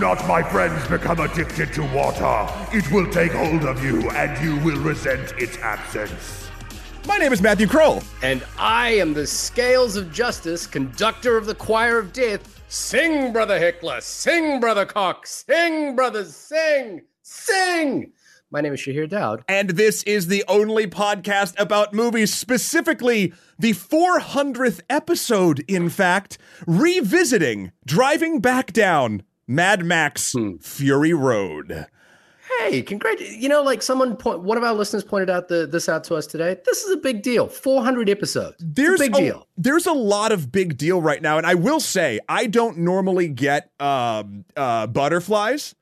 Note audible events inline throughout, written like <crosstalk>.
Do not, my friends, become addicted to water. It will take hold of you, and you will resent its absence. My name is Matthew Krol. And I am the Scales of Justice, conductor of the Choir of Death. Sing, Brother Hickler. Sing, Brother Cox. Sing, brothers. Sing. Sing. My name is Shahir Daud. And this is the only podcast about movies, specifically the 400th episode, in fact, revisiting Driving Back Down Mad Max Hmm. Fury Road. Hey, congrats. You know, like someone, point, one of our listeners pointed out the, this out to us today. This is a big deal. 400 episodes. There's a big deal. There's a lot of big deal right now, and I will say I don't normally get um, uh, butterflies.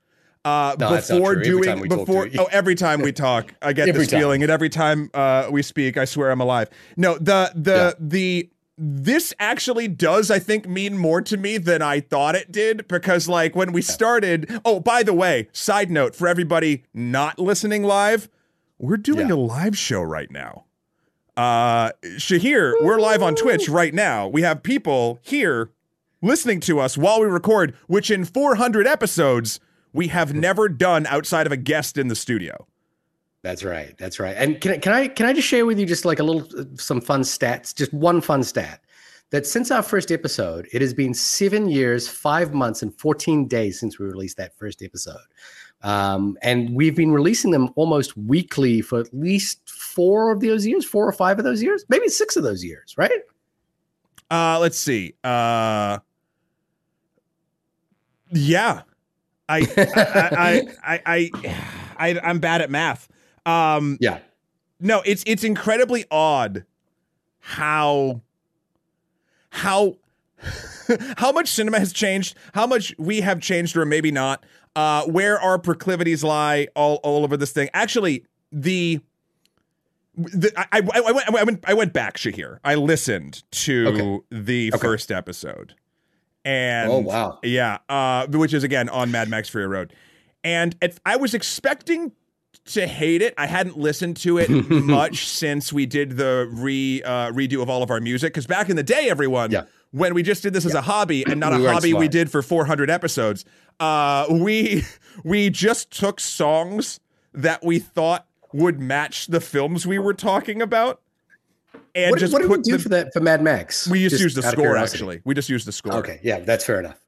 Uh, No, before doing time we talk before oh every time we talk I get <laughs> Every this time. feeling and every time uh, we speak I swear I'm alive. No, the the Yeah. the this actually does I think mean more to me than I thought it did because like when we started oh by the way side note for everybody not listening live we're doing Yeah. a live show right now. Uh Shahir, we're live on Twitch right now. We have people here listening to us while we record, which in 400 episodes we have never done outside of a guest in the studio. That's right. That's right. And can I, can I can I just share with you just like a little uh, some fun stats, just one fun stat. That since our first episode, it has been seven years, five months, and 14 days since we released that first episode. Um, and we've been releasing them almost weekly for at least four of those years, four or five of those years, maybe six of those years, right? Uh let's see. Uh Yeah. I I I I, I, I <sighs> I'm bad at math. Um Yeah. no, it's it's incredibly odd how how <laughs> how much cinema has changed, how much we have changed, or maybe not. Uh, where our proclivities lie all, all over this thing. Actually, the the, I, I, I, went, I went I went back Shahir. I listened to Okay. the Okay. first episode, and Oh, wow. yeah, uh, which is again on Mad Max Fury Road, and it, I was expecting to hate it. I hadn't listened to it <laughs> much since we did the re uh, redo of all of our music because back in the day, everyone, Yeah. when we just did this as a hobby and not We a hobby we did for 400 episodes, uh, we we just took songs that we thought would match the films we were talking about. And What, just what did we put do the, for that for Mad Max? we just, used the score actually. We just used the score. Okay, yeah, that's fair enough.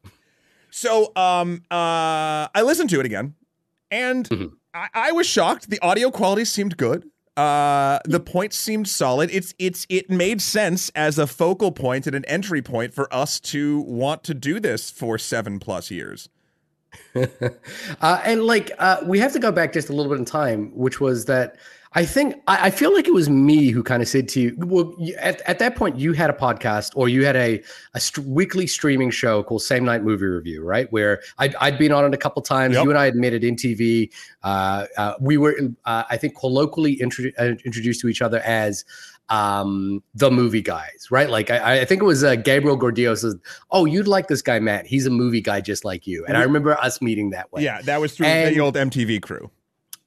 So um uh I listened to it again and Mhm. I, I was shocked. The audio quality seemed good. Uh the points seemed solid. It's it's it made sense as a focal point and an entry point for us to want to do this for seven plus years. <laughs> uh, and like uh, we have to go back just a little bit in time, which was that I think I, I feel like it was me who kind of said to you, well, you, at, at that point you had a podcast or you had a, a st- weekly streaming show called Same Night Movie Review, right? Where I'd, I'd been on it a couple times. Yep. You and I had met at MTV. Uh, uh, we were, uh, I think, colloquially intro- uh, introduced to each other as um the movie guys right like i i think it was uh, gabriel gordillo says oh you'd like this guy matt he's a movie guy just like you and i remember us meeting that way Yeah, that was through And- the old MTV crew.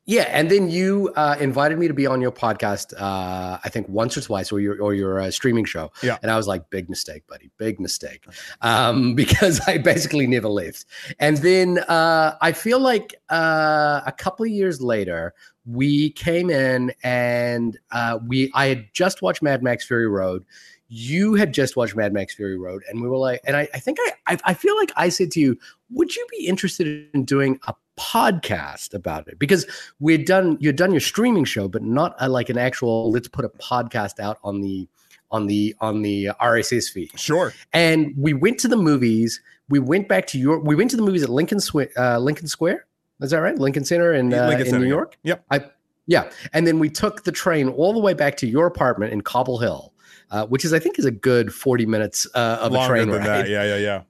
Yeah, and then you uh, invited me to be on your podcast. Uh, I think once or twice, or your or your uh, streaming show. Yeah. and I was like, big mistake, buddy, big mistake, um, <laughs> because I basically never left. And then uh, I feel like uh, a couple of years later, we came in and uh, we I had just watched Mad Max Fury Road. You had just watched Mad Max Fury Road, and we were like, and I, I think I, I I feel like I said to you, would you be interested in doing a podcast about it? Because we'd done you'd done your streaming show, but not a, like an actual. Let's put a podcast out on the on the on the RSS feed. Sure. And we went to the movies. We went back to your. We went to the movies at Lincoln Square. Uh, Lincoln Square. Is that right? Lincoln Center in uh, Lincoln in Center, New. York. Yep. I yeah, and then we took the train all the way back to your apartment in Cobble Hill, uh, which is I think is a good forty minutes uh, of a Longer train than ride. that. Yeah, yeah, yeah.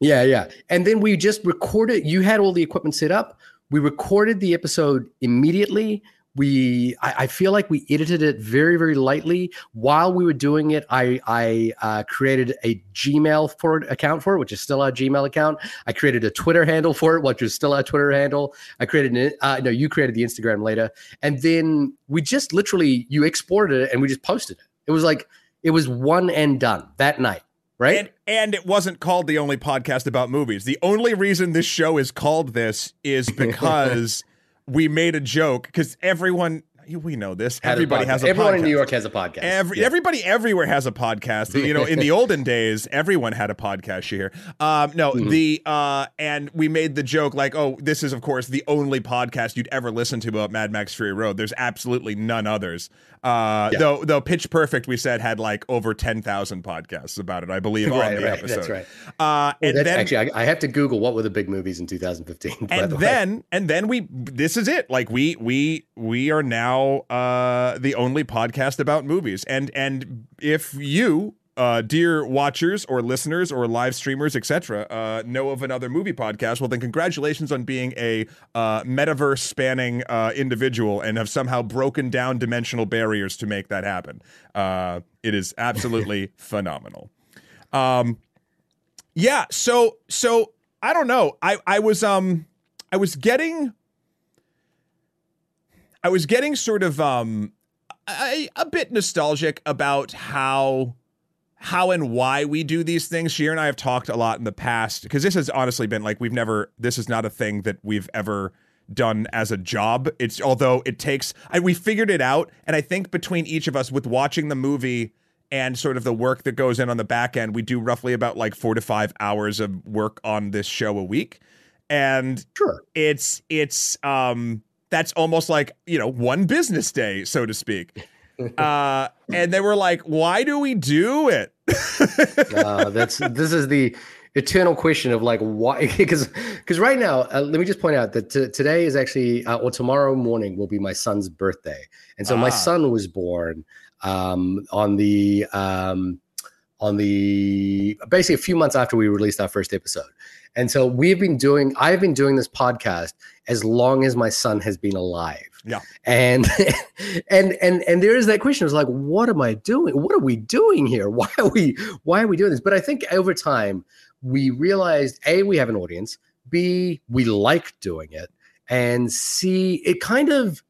Yeah, yeah. And then we just recorded. You had all the equipment set up. We recorded the episode immediately. We, I, I feel like we edited it very, very lightly. While we were doing it, I, I uh, created a Gmail for it, account for it, which is still our Gmail account. I created a Twitter handle for it, which is still our Twitter handle. I created, an, uh, no, you created the Instagram later, and then we just literally you exported it and we just posted it. It was like it was one and done that night right? And, and it wasn't called the only podcast about movies. The only reason this show is called this is <laughs> because we made a joke because everyone we know this. Everybody has a Everyone podcast. in New York has a podcast. Every, Yeah. Everybody everywhere has a podcast. You know, in the <laughs> olden days, everyone had a podcast here. Um, no, Mm-hmm. the uh, and we made the joke like, oh, this is of course the only podcast you'd ever listen to about Mad Max Fury Road. There's absolutely none others. Uh, Yeah. though though Pitch Perfect we said had like over ten thousand podcasts about it, I believe, <laughs> on the right, episode. that's right. Uh, and That- then actually, I, I have to Google what were the big movies in 2015. <laughs> and the then and then we this is it like we we we are now uh the only podcast about movies and and if you uh dear watchers or listeners or live streamers etc uh know of another movie podcast? Well then congratulations on being a uh metaverse spanning uh individual and have somehow broken down dimensional barriers to make that happen. Uh it is absolutely <laughs> phenomenal. Um yeah so so i don't know. I i was um i was getting i was getting sort of um a, a bit nostalgic about how how and why we do these things. Shahir and i have talked a lot in the past because this has honestly been like we've never this is not a thing that we've ever done as a job. It's although it takes I, we figured it out and i think between each of us with watching the movie and sort of the work that goes in on the back end we do roughly about like four to five hours of work on this show a week. And sure. it's it's um that's almost like you know one business day so to speak uh and they were like why do we do it? <laughs> Uh, that's this is the eternal question of like why <laughs> because because right now uh, let me just point out that t- today is actually uh, or tomorrow morning will be my son's birthday. And so my Ah. son was born um on the um on the basically a few months after we released our first episode and so we've been doing i've been doing this podcast as long as my son has been alive. Yeah. and <laughs> and and and there is that question. It's like what am i doing? What are we doing here? <laughs> Why are we why are we doing this? But i think over time we realized a we have an audience. B we like doing it. And c it kind of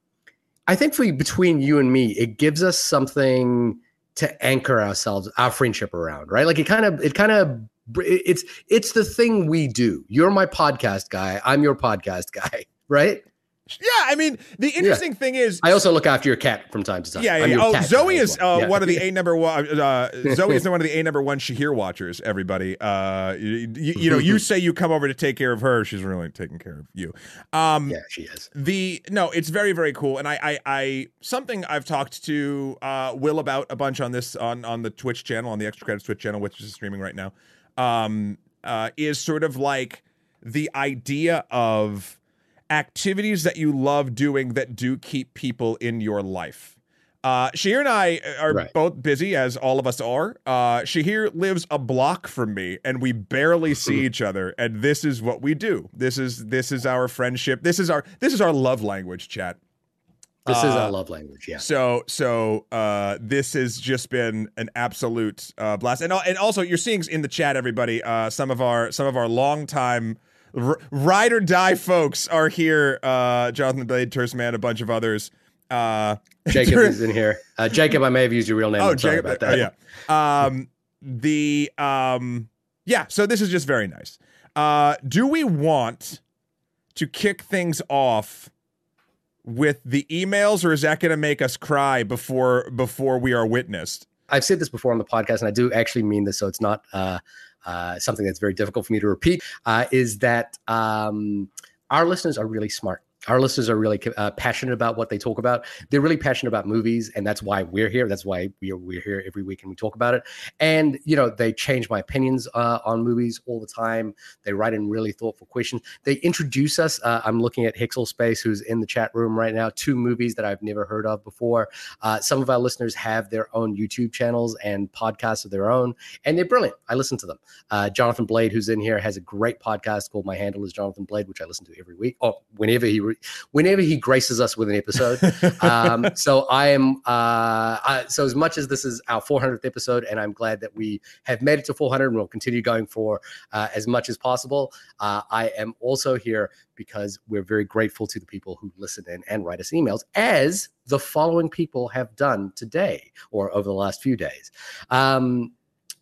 i think for between you and me it gives us something to anchor ourselves our friendship around right? Like it kind of it kind of it's it's the thing we do you're my podcast guy i'm your podcast <laughs> guy right yeah i mean the interesting thing is i also look after your cat from time to time yeah, yeah. Oh, Zoe is well. uh, Yeah. one of the <laughs> A number one. Uh, Zoe is <laughs> one of the A number one Shahir watchers. Everybody, uh, you, you, you know, you say you come over to take care of her. She's really taking care of you. Um, yeah she is the no it's very very cool and I, I i something i've talked to uh will about a bunch on this on on the twitch channel on the extra credits twitch channel which is streaming right now um uh is sort of like the idea of activities that you love doing that do keep people in your life uh, Shahir and I are Right. both busy, as all of us are. Uh, Shahir lives a block from me, and we barely see <laughs> each other. And this is what we do. This is this is our friendship. This is our this is our love language, chat. This is uh, our love language yeah So so uh, this has just been an absolute uh, blast, and and also you're seeing in the chat, everybody, uh, some of our some of our longtime r- ride or die folks are here. Uh, Jonathan Blade, Terse Man, a bunch of others. Uh, <laughs> Jacob is in here. Uh, Jacob, I may have used your real name. oh, Jacob, about oh, that. yeah. Um, the um, yeah. So this is just very nice. Uh, do we want to kick things off with the emails, or is that going to make us cry before before we are witnessed? I've said this before on the podcast, and I do actually mean this, so it's not uh, uh, something that's very difficult for me to repeat. Uh, is that um, our listeners are really smart. Our listeners are really uh, passionate about what they talk about. They're really passionate about movies, and that's why we're here. That's why we are, we're here every week and we talk about it. And you know, they change my opinions uh, on movies all the time. They write in really thoughtful questions. They introduce us. Uh, I'm looking at Hixel Space, who's in the chat room right now. Two movies that I've never heard of before. Uh, some of our listeners have their own YouTube channels and podcasts of their own, and they're brilliant. I listen to them. Uh, Jonathan Blade, who's in here, has a great podcast called My Handle is Jonathan Blade, which I listen to every week, or whenever he re- whenever he graces us with an episode. um, <laughs> so I am. Uh, I, so as much as this is our 400th episode, and I'm glad that we have made it to 400, and we'll continue going for uh, as much as possible. Uh, I am also here because we're very grateful to the people who listen in and write us emails, as the following people have done today or over the last few days. Um,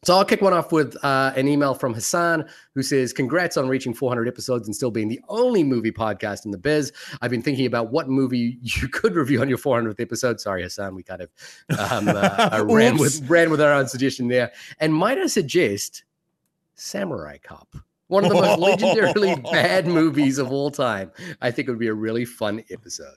So I'll kick one off with uh, an email from Hassan who says, Congrats on reaching 400 episodes and still being the only movie podcast in the biz. I've been thinking about what movie you could review on your 400th episode. Sorry, Hassan, we kind of um, uh, <laughs> uh, ran, with, ran with our own suggestion there. And might I suggest Samurai Cop? One of the most <laughs> legendarily bad movies of all time. I think it would be a really fun episode.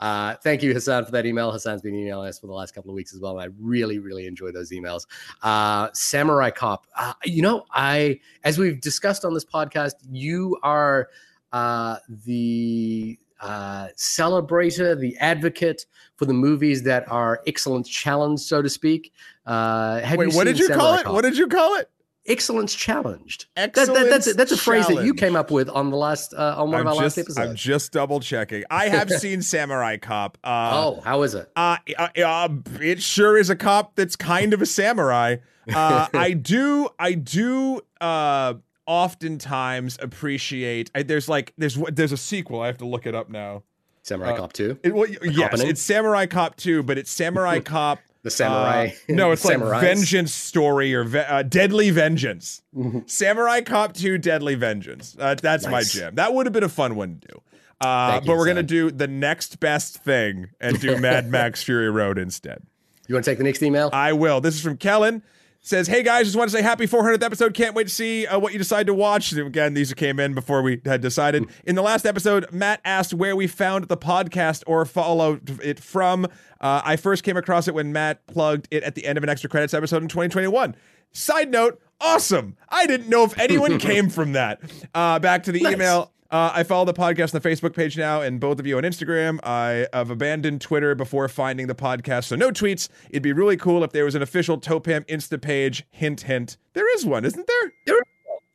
Uh, thank you, Hassan, for that email. Hassan's been emailing us for the last couple of weeks as well. I really, really enjoy those emails. Uh, Samurai Cop. Uh, you know, I, as we've discussed on this podcast, you are uh, the uh, celebrator, the advocate for the movies that are excellent challenged, so to speak. Uh, Wait, what did you Samurai call it? Cop? What did you call it? Excellence challenged. Excellence that, that, that's a, that's a phrase challenge. that you came up with on the last uh, on one I'm of our just, last episodes. I'm just double checking. I have <laughs> seen Samurai Cop. Uh, oh, how is it? Uh, uh, uh, it sure is a cop that's kind of a samurai. Uh, <laughs> I do, I do. Uh, oftentimes appreciate. I, there's like there's there's a sequel. I have to look it up now. Samurai uh, Cop Two. It, well, yes, it's Samurai Cop Two, but it's Samurai <laughs> Cop the samurai. Uh, no, it's <laughs> like Vengeance Story or ve- uh, Deadly Vengeance. Mm-hmm. Samurai Cop 2 Deadly Vengeance. Uh, that's nice. my jam. That would have been a fun one to do. Uh, but we're going to do the next best thing and do <laughs> Mad Max Fury Road instead. You want to take the next email? I will. This is from Kellen says, "Hey guys, just want to say happy 400th episode. Can't wait to see uh, what you decide to watch." Again, these came in before we had decided. In the last episode, Matt asked where we found the podcast or followed it from. Uh, I first came across it when Matt plugged it at the end of an extra credits episode in 2021. Side note, awesome. I didn't know if anyone <laughs> came from that. Uh, back to the nice. email. Uh, I follow the podcast on the Facebook page now, and both of you on Instagram. I have abandoned Twitter before finding the podcast, so no tweets. It'd be really cool if there was an official Topam Insta page. Hint, hint. There is one, isn't there? There.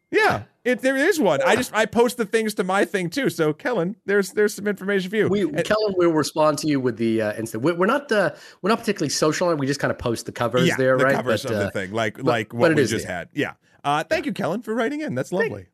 Yeah, it, there is one. Yeah. I just I post the things to my thing too. So Kellen, there's there's some information for you. We and, Kellen will respond to you with the uh, Insta. We're not uh, we're not particularly social. We just kind of post the covers yeah, there, the right? Covers but, of uh, the thing, like but, like what we just there. had. Yeah. Uh, thank you, Kellen, for writing in. That's lovely.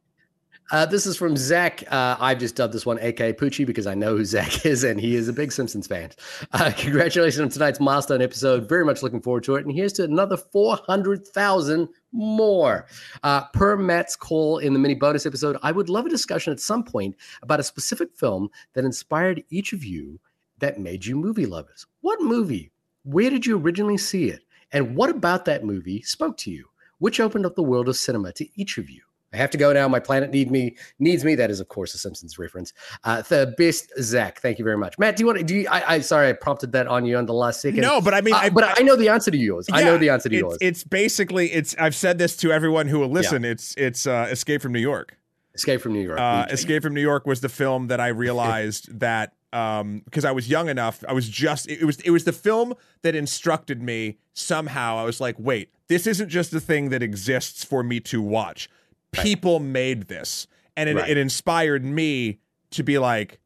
Uh, this is from Zach. Uh, I've just dubbed this one AK Poochie because I know who Zach <laughs> is and he is a big Simpsons fan. Uh, congratulations on tonight's milestone episode. Very much looking forward to it. And here's to another 400,000 more. Uh, per Matt's call in the mini bonus episode, I would love a discussion at some point about a specific film that inspired each of you that made you movie lovers. What movie? Where did you originally see it? And what about that movie spoke to you? Which opened up the world of cinema to each of you? I have to go now. My planet need me needs me. That is, of course, a Simpsons reference. Uh, the best Zach. Thank you very much, Matt. Do you want to? Do you? I, I sorry, I prompted that on you on the last second. No, but I mean, uh, I, but I, I, know the answer to yours. Yeah, I know the answer to it's, yours. It's basically it's. I've said this to everyone who will listen. Yeah. It's it's uh, Escape from New York. Escape from New York. Uh, Escape from New York was the film that I <laughs> realized that um because I was young enough. I was just it, it was it was the film that instructed me somehow. I was like, wait, this isn't just a thing that exists for me to watch people made this and it, right. it inspired me to be like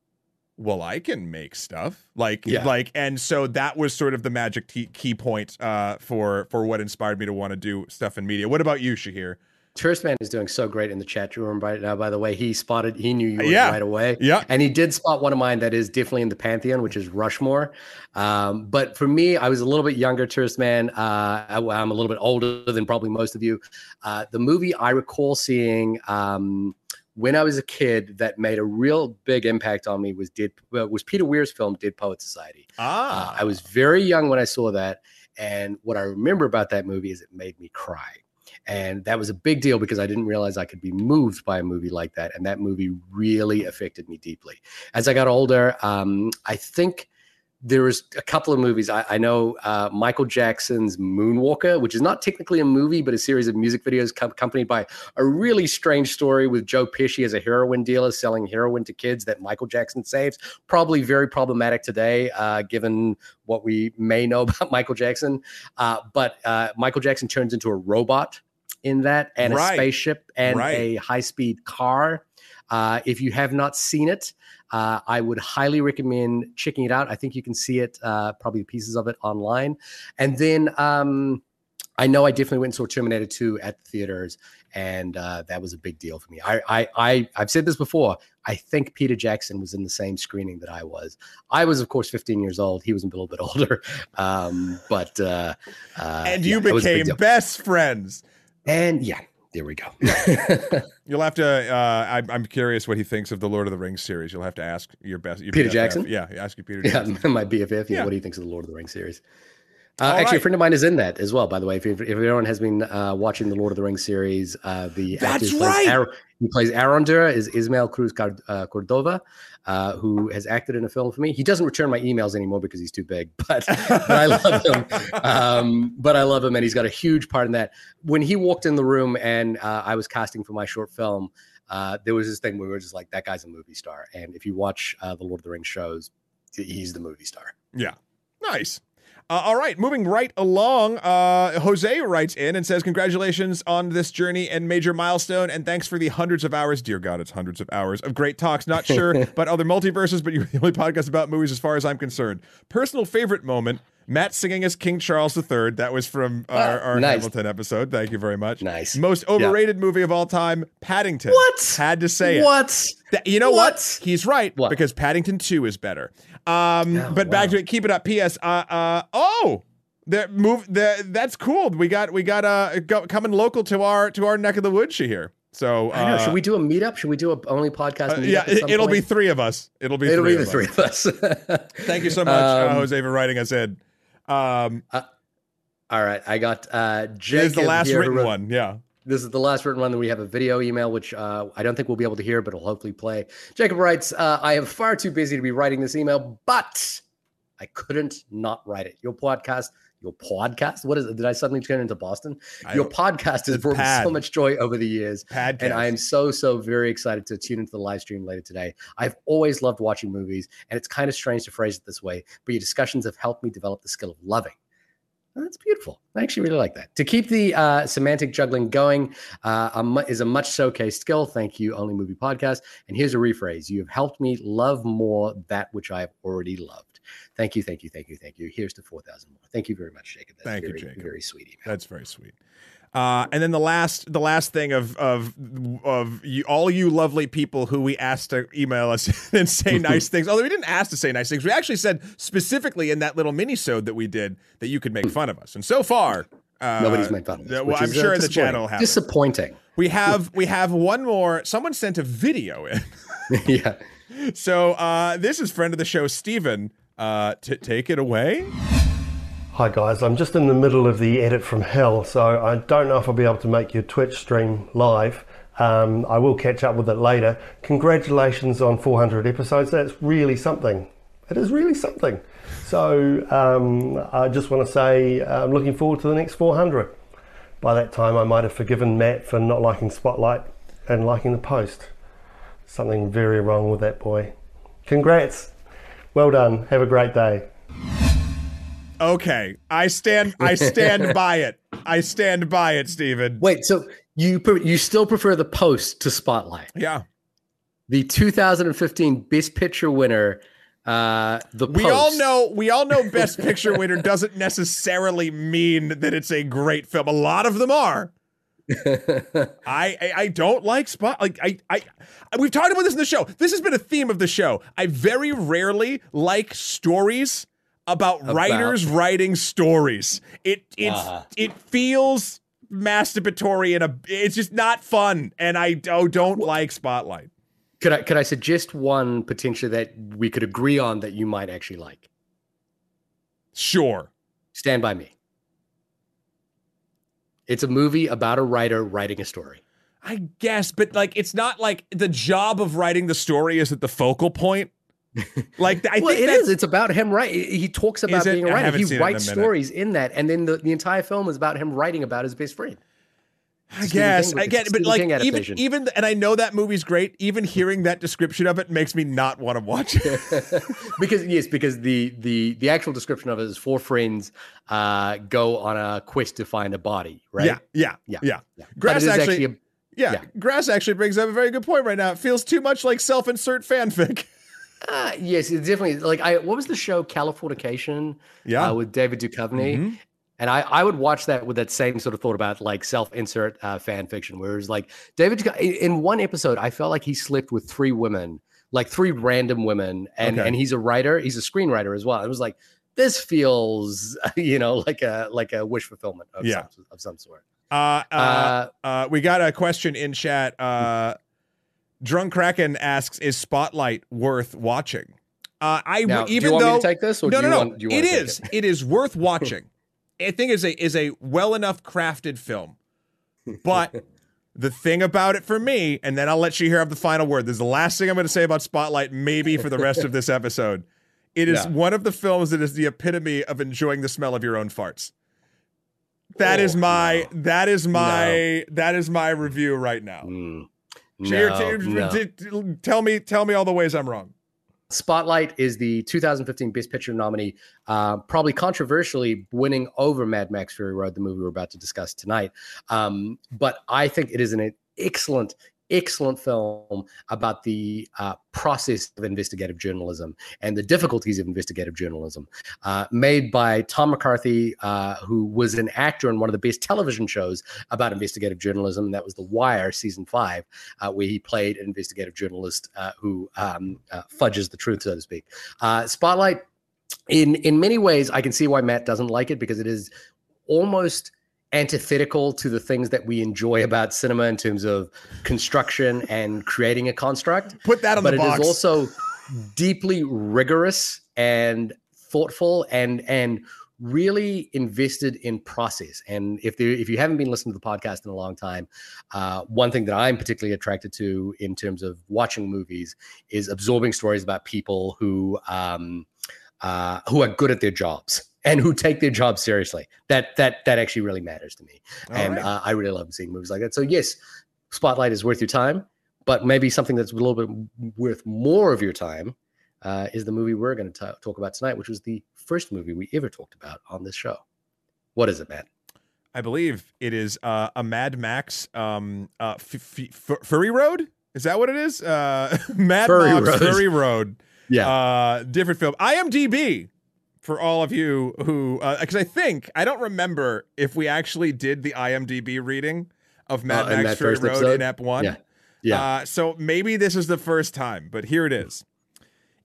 well i can make stuff like yeah. like and so that was sort of the magic key point uh for for what inspired me to want to do stuff in media what about you shahir Tourist Man is doing so great in the chat room right now. By the way, he spotted, he knew you yeah. right away. Yeah, and he did spot one of mine that is definitely in the pantheon, which is Rushmore. Um, but for me, I was a little bit younger, Tourist Man. Uh, I, am a little bit older than probably most of you. Uh, the movie I recall seeing um, when I was a kid that made a real big impact on me was did uh, was Peter Weir's film Dead Poets Society. Ah, uh, I was very young when I saw that, and what I remember about that movie is it made me cry. And that was a big deal because I didn't realize I could be moved by a movie like that. And that movie really affected me deeply. As I got older, um, I think there was a couple of movies. I, I know uh, Michael Jackson's Moonwalker, which is not technically a movie, but a series of music videos co- accompanied by a really strange story with Joe Pesci as a heroin dealer selling heroin to kids that Michael Jackson saves. Probably very problematic today, uh, given what we may know <laughs> about Michael Jackson. Uh, but uh, Michael Jackson turns into a robot in that, and right. a spaceship, and right. a high speed car. Uh, if you have not seen it, uh, I would highly recommend checking it out. I think you can see it, uh, probably pieces of it online. And then um, I know I definitely went and saw Terminator 2 at the theaters, and uh, that was a big deal for me. I, I, I, I've said this before. I think Peter Jackson was in the same screening that I was. I was, of course, 15 years old. He was a little bit <laughs> older, um, but uh, uh, and you yeah, became best friends And yeah, there we go. <laughs> You'll have to. Uh, I, I'm curious what he thinks of the Lord of the Rings series. You'll have to ask your best. Your Peter BFF. Jackson? Yeah, ask Peter yeah, Jackson. <laughs> my BFF. Yeah, Yeah. what do you think of the Lord of the Rings series? Uh, All actually, a friend of mine is in that as well. By the way, if, if, everyone has been uh, watching the Lord of the Rings series, uh, the actor That's who plays right. Ar- who plays Arondir is Ismael Cruz Car- uh, Cordova, uh, who has acted in a film for me. He doesn't return my emails anymore because he's too big, <laughs> but, but I love him. Um, but I love him, and he's got a huge part in that. When he walked in the room and uh, I was casting for my short film, uh, there was this thing where we were just like, "That guy's a movie star." And if you watch uh, the Lord of the Rings shows, he's the movie star. Yeah. Nice. Uh, all right, moving right along. Uh, Jose writes in and says, "Congratulations on this journey and major milestone, and thanks for the hundreds of hours. Dear God, it's hundreds of hours of great talks. Not sure <laughs> about other multiverses, but you're the only podcast about movies, as far as I'm concerned. Personal favorite moment: Matt singing as King Charles III. That was from our, Ah, our nice. Hamilton episode. Thank you very much. Nice. Most overrated movie of all time: Paddington. What? Had to say it. What? You know what? What? He's right What? because Paddington 2 is better. Um, Oh, but back to it. Keep it up. P.S. Uh, uh, oh, the move. The that's cool. We got we got uh go, coming local to our to our neck of the woods here. So uh, I know. Should we do a meetup? Should we do a only podcast? uh, yeah, it, it'll be three of us. It'll be It'll three be the of three us. of us. Thank you so much, uh, Um, Jose, for writing us in. Um, All right, I got uh, this is the last here written wrote- one. Yeah. This is the last written one. Then we have a video email, which uh, I don't think we'll be able to hear, but it'll hopefully play. Jacob writes, uh, "I am far too busy to be writing this email, but I couldn't not write it. Your podcast." Your podcast? What is it? Did I suddenly turn into Boston? Your podcast has brought me so much joy over the years. Podcast. And I am so, so very excited to tune into the live stream later today. I've always loved watching movies, and it's kind of strange to phrase it this way, but your discussions have helped me develop the skill of loving. And That's beautiful. I actually really like that. To keep the uh, semantic juggling going uh, is a much showcased skill. Thank you, Only Movie Podcast. And here's a rephrase You have helped me love more that which I have already loved. Thank you, thank you, thank you, thank you. Here's to 4,000 more. Thank you very much, Jacob. That's Thank you, very, Jacob. Very sweet email. That's very sweet. Uh, and then the last, the last thing of of of you, all you lovely people who we asked to email us <laughs> and say <laughs> nice things. Although we didn't ask to say nice things, we actually said specifically in that little mini-sode that we did that you could make fun of us. And so far, uh, Nobody's made fun of us. Well, I'm is, uh, sure in the channel have. Disappointing. We have <laughs> we have one more. Someone sent a video in. yeah. So uh, this is friend of the show, Steven. Uh, t- take it away. Hi guys, I'm just in the middle of the edit from hell, so I don't know if I'll be able to make your Twitch stream live. Um, I will catch up with it later. Congratulations on 400 episodes. That's really something. It is really something. So um, I just want to say I'm looking forward to the next 400. By that time, I might have forgiven Matt for not liking Spotlight and liking the post. Something very wrong with that boy. Congrats. Well done. Have a great day. Okay, I stand. I stand <laughs> by it. I stand by it, Steven. Wait, so you pre- you still prefer the post to Spotlight? Yeah. The 2015 Best Picture winner, uh, the We Post. all know we all know best picture <laughs> winner doesn't necessarily mean that it's a great film. A lot of them are. <laughs> I, I I don't like spot like I, I we've talked about this in the show. This has been a theme of the show. I very rarely like stories about, writers writing stories. It it's Uh-huh. it feels masturbatory and a it's just not fun and I oh, don't like Spotlight. Could I could I suggest one potentially that we could agree on that you might actually like? Sure. Stand by Me. It's a movie about a writer writing a story. I guess, but like it's not like the job of writing the story is at the focal point. <laughs> Like I well, think it is. It's about him writing. He talks about being a writer. He seen in a writes stories in that, and then the, the entire film is about him writing about his best friend. I guess King- I get, it, but like King even even and I know that movie's great. Even hearing that description of it makes me not want to watch it. <laughs> because yes, because the the the actual description of it is four friends uh, go on a quest to find a body, right? Yeah, yeah, Yeah, yeah. yeah. Grass is actually, a- yeah, yeah. Grass actually brings up a very good point right now. It feels too much like self-insert fanfic. <laughs> uh, yes, it's definitely like I. What was the show Californication? Yeah. uh, with David Duchovny. Mhm. And I, I would watch that with that same sort of thought about like self-insert uh, fan fiction, where it's like David in one episode, I felt like he slept with three women, like three random women, and Okay. and he's a writer, he's a screenwriter as well. It was like this feels, <laughs> you know, like a like a wish fulfillment of Yeah. some of some sort. Uh, uh, Uh, uh, we got a question in chat. Uh, Drunk Kraken asks, "Is Spotlight worth watching?" Uh, I now, even do you want though me to take this, or no, do you no, no, want? Do you want it is. It is worth <laughs> watching. I think is a is a well enough crafted film, but <laughs> the thing about it for me, and then I'll let you hear have the final word. This is the last thing I'm going to say about Spotlight, maybe for the rest of this <laughs> episode. It is Yeah. one of the films that is the epitome of enjoying the smell of your own farts. That is Oh, my no. that is my that is my review right now. Mm. No, t- no. t- t- tell me tell me all the ways I'm wrong. Spotlight is the 2015 Best Picture nominee, uh, probably controversially winning over Mad Max Fury Road, the movie we're about to discuss tonight. Um, but I think it is an excellent, excellent film about the uh, process of investigative journalism and the difficulties of investigative journalism, uh, made by Tom McCarthy, uh, who was an actor in one of the best television shows about investigative journalism. That was The Wire, season five, uh, where he played an investigative journalist uh, who um, uh, fudges the truth, so to speak. Spotlight, in in many ways, I can see why Matt doesn't like it because it is almost antithetical to the things that we enjoy about cinema in terms of construction and creating a construct. Put that on but the it is also deeply rigorous and thoughtful and and really invested in process. And if there, if you haven't been listening to the podcast in a long time, uh, one thing that I'm particularly attracted to in terms of watching movies is absorbing stories about people who um, uh, who are good at their jobs and who take their job seriously. That that that actually really matters to me, All and right. uh, I really love seeing movies like that. So yes, Spotlight is worth your time, but maybe something that's a little bit worth more of your time uh, is the movie we're going to talk about tonight, which was the first movie we ever talked about on this show. What is it, Matt? I believe it is uh, a Mad Max um, uh, f- f- f- Furry Road. Is that what it is? Uh, <laughs> Mad Furry Max Road. Furry Road. Yeah. Uh, different film. IMDb for all of you who, because I think I don't remember if we actually did the IMDb reading of Mad Uh, Max Fury Road episode? in Ep One. Yeah. Yeah. Uh, so maybe this is the first time, but here it is.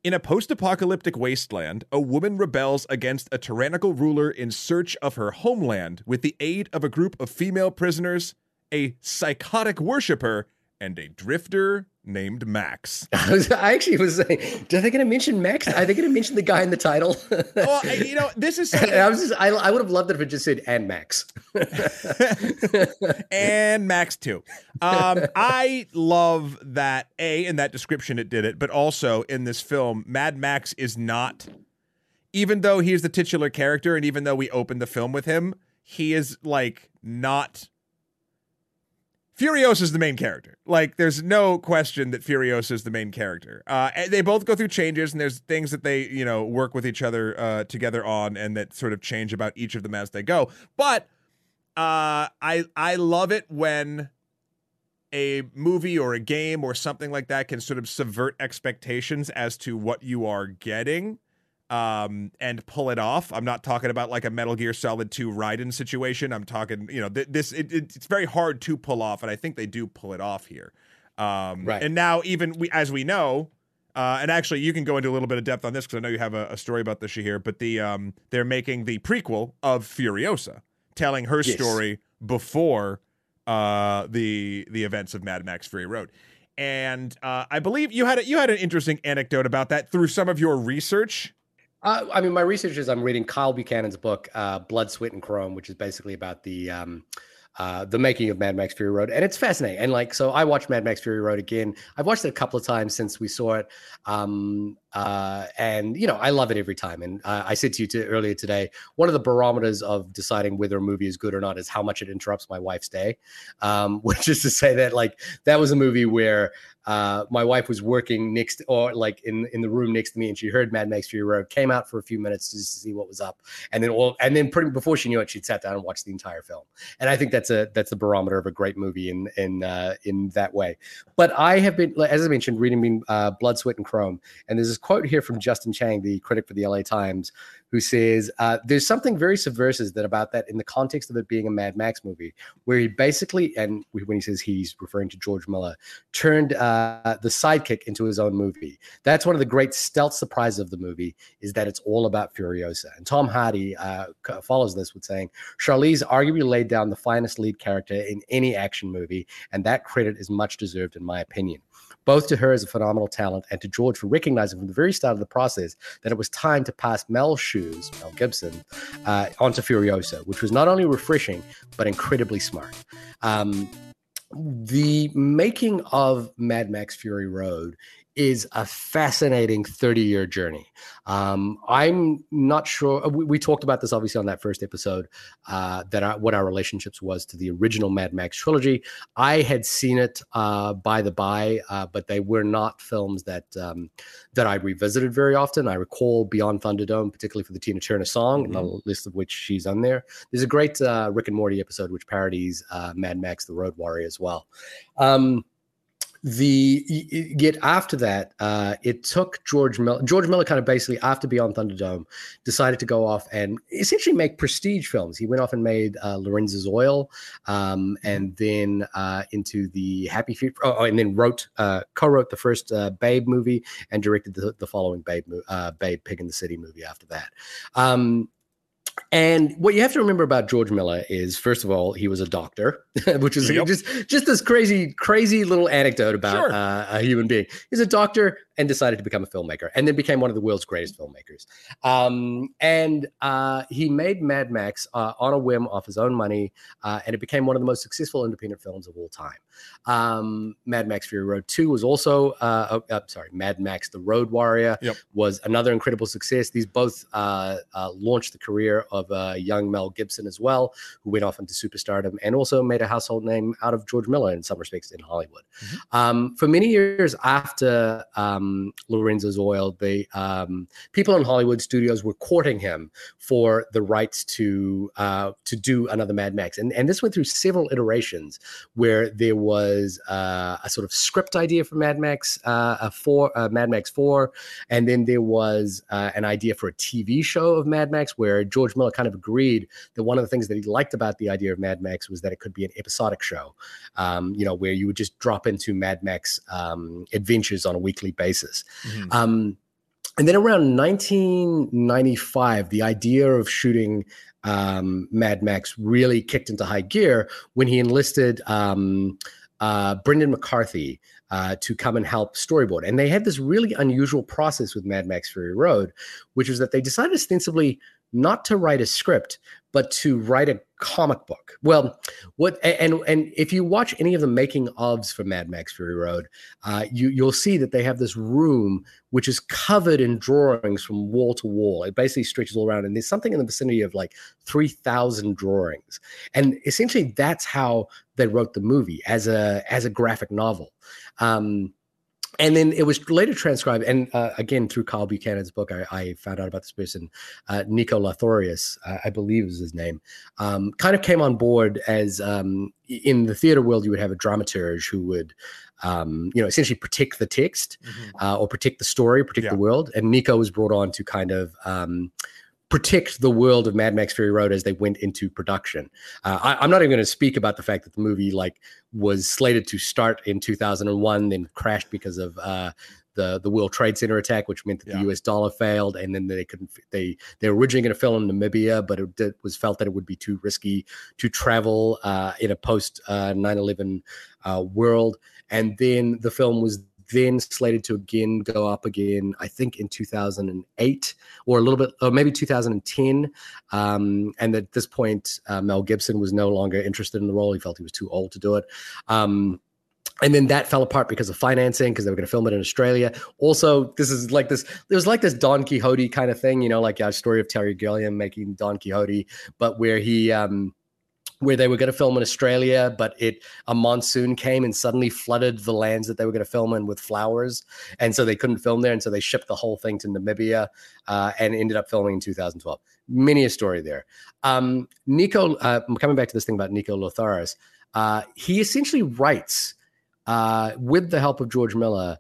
In a post apocalyptic wasteland, a woman rebels against a tyrannical ruler in search of her homeland with the aid of a group of female prisoners, a psychotic worshiper, and a drifter named Max. I, was, <laughs> I actually was saying, are they going to mention Max? Are they going to mention the guy in the title? <laughs> well, you know, this is <laughs> I was just, I, I would have loved it if it just said and Max. and Max too. Um, I love that a in that description it did it, but also in this film, Mad Max is not. Even though he's the titular character, and even though we opened the film with him, he is like not. Furiosa is the main character. Like, there's no question that Furiosa is the main character. Uh, they both go through changes, and there's things that they, you know, work with each other uh, together on, and that sort of change about each of them as they go. But uh, I I love it when a movie or a game or something like that can sort of subvert expectations as to what you are getting um and pull it off i'm not talking about like a metal gear solid 2 Raiden situation i'm talking you know th- this it, it, it's very hard to pull off and i think they do pull it off here um Right. and now even we as we know uh, and actually, you can go into a little bit of depth on this because I know you have a, a story about this here. But the um, they're making the prequel of Furiosa, telling her Yes. story before uh, the the events of Mad Max Fury Road. And uh, I believe you had a, you had an interesting anecdote about that through some of your research. Uh, I mean, my research is I'm reading Kyle Buchanan's book, uh, Blood, Sweat, and Chrome, which is basically about the um, uh, the making of Mad Max Fury Road, and it's fascinating. And like, so I watched Mad Max Fury Road again. I've watched it a couple of times since we saw it, um, uh, and you know, I love it every time. And uh, I said to you to, earlier today, one of the barometers of deciding whether a movie is good or not is how much it interrupts my wife's day. Um, <laughs> which is to say that like that was a movie where uh, my wife was working next or like in in the room next to me and she heard Mad Max Fury Road came out for a few minutes just to see what was up. And then all and then pretty before she knew it she'd sat down and watched the entire film. And I think that's a that's the barometer of a great movie in in uh, in that way. But I have been as I mentioned reading uh, Blood Sweat and Chrome. And there's this quote here from Justin Chang the critic for the LA Times who says uh, there's something very subversive that about that in the context of it being a Mad Max movie, where he basically and when he says he's referring to George Miller, turned uh, the sidekick into his own movie. That's one of the great stealth surprises of the movie is that it's all about Furiosa. And Tom Hardy uh, follows this with saying Charlize arguably laid down the finest lead character in any action movie, and that credit is much deserved in my opinion both to her as a phenomenal talent and to George for recognizing from the very start of the process that it was time to pass Mel's shoes, Mel Gibson, uh, onto Furiosa, which was not only refreshing, but incredibly smart. Um, the making of Mad Max Fury Road is a fascinating 30 year journey. Um, I'm not sure. Uh, we, we, talked about this obviously on that first episode uh, that our, what our relationships was to the original Mad Max trilogy. I had seen it uh, by the by, uh, but they were not films that um, that I revisited very often. I recall Beyond Thunderdome, particularly for the Tina Turner song, mm-hmm. a list of which she's on there. There's a great uh, Rick and Morty episode which parodies uh, Mad Max: The Road Warrior as well. Um, the yet after that, uh, it took George Miller. George Miller kind of basically after Beyond Thunderdome decided to go off and essentially make prestige films. He went off and made uh, Lorenzo's Oil, um, and then uh, into the Happy Feet. Oh, oh, and then wrote uh, co-wrote the first uh, Babe movie and directed the, the following Babe uh, Babe Pig in the City movie after that. Um, and what you have to remember about George Miller is, first of all, he was a doctor, <laughs> which is yep. just just this crazy, crazy little anecdote about sure. uh, a human being. He's a doctor and decided to become a filmmaker, and then became one of the world's greatest filmmakers. Um, and uh, he made Mad Max uh, on a whim, off his own money, uh, and it became one of the most successful independent films of all time. Um, Mad Max Fury Road Two was also, uh, oh, uh, sorry, Mad Max: The Road Warrior yep. was another incredible success. These both launched the career of young Mel Gibson as well, who went off into superstardom and also made a household name out of George Miller in some respects in Hollywood. Mm-hmm. Um, for many years after um, um, Lorenzo's Oil, the um, people in Hollywood studios were courting him for the rights to uh, to do another Mad Max, and and this went through several iterations where there was uh, a sort of script idea for Mad Max uh, a four uh, Mad Max four, and then there was uh, an idea for a TV show of Mad Max where George Miller kind of agreed that one of the things that he liked about the idea of Mad Max was that it could be an episodic show, um, you know, where you would just drop into Mad Max um, adventures on a weekly basis Mm-hmm. Um, and then around 1995, the idea of shooting um, Mad Max really kicked into high gear when he enlisted um, uh, Brendan McCarthy uh, to come and help storyboard. And they had this really unusual process with Mad Max Fury Road, which was that they decided ostensibly not to write a script, but to write a comic book. Well, what and and if you watch any of the making ofs for Mad Max Fury Road, uh, you you'll see that they have this room which is covered in drawings from wall to wall. It basically stretches all around, and there's something in the vicinity of like three thousand drawings. And essentially, that's how they wrote the movie as a as a graphic novel. Um, and then it was later transcribed, and uh, again through Kyle Buchanan's book, I, I found out about this person, uh, Nico Lathouris, uh, I believe is his name. Um, kind of came on board as um, in the theater world, you would have a dramaturge who would, um, you know, essentially protect the text mm-hmm. Uh, or protect the story, protect yeah. the world. And Nico was brought on to kind of protect the world of Mad Max Fury Road as they went into production. Uh, I, am not even going to speak about the fact that the movie like was slated to start in 2001, then crashed because of uh, the the World Trade Center attack, which meant that yeah. the U.S. dollar failed, and then they couldn't. They they were originally going to film in Namibia, but it, it, was felt that it would be too risky to travel uh, in a post 9/11 uh, uh, world. And then the film was then slated to again go up again, I think in 2008 or a little bit, or maybe 2010. Um, and at this point, uh, Mel Gibson was no longer interested in the role. He felt he was too old to do it. Um, and then that fell apart because of financing because they were going to film it in australia also this is like this it was like this don quixote kind of thing you know like a story of terry gilliam making don quixote but where he um where they were going to film in Australia, but it a monsoon came and suddenly flooded the lands that they were going to film in with flowers, and so they couldn't film there, and so they shipped the whole thing to Namibia uh, and ended up filming in 2012. Many a story there. Um, Nico, uh, coming back to this thing about Nico Lathouris, uh, he essentially writes uh, with the help of George Miller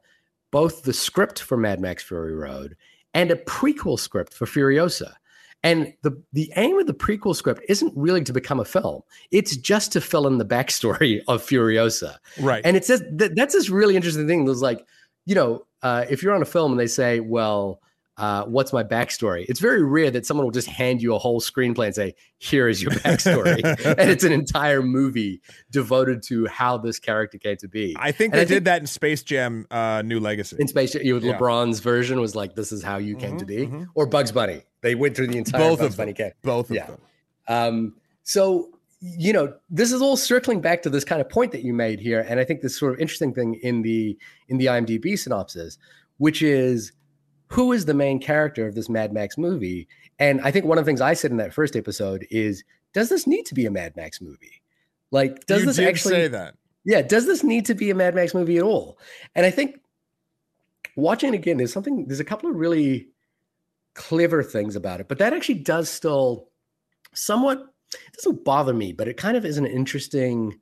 both the script for Mad Max Fury Road and a prequel script for Furiosa. And the the aim of the prequel script isn't really to become a film. It's just to fill in the backstory <laughs> of Furiosa. Right. And it says that that's this really interesting thing. There's like, you know, uh, if you're on a film and they say, well, uh, what's my backstory? It's very rare that someone will just hand you a whole screenplay and say, here is your backstory. <laughs> and it's an entire movie devoted to how this character came to be. I think And they I did think- that in Space Jam uh, New Legacy. in space, you know, Yeah. LeBron's version was like, this is how you came to Mhm, be. mhm. Or Bugs Bunny. They went through the entire Both Bugs of Bunny came. Both of Yeah. them. Um, so, you know, this is all circling back to this kind of point that you made here, and I think this sort of interesting thing in the in the IMDb synopsis, which is who is the main character of this Mad Max movie? And I think one of the things I said in that first episode is, does this need to be a Mad Max movie? Like, does you this did actually say that? yeah, does this need to be a Mad Max movie at all? And I think watching it again, there's something, there's a couple of really clever things about it, but that actually does still somewhat it doesn't bother me, but it kind of is an interesting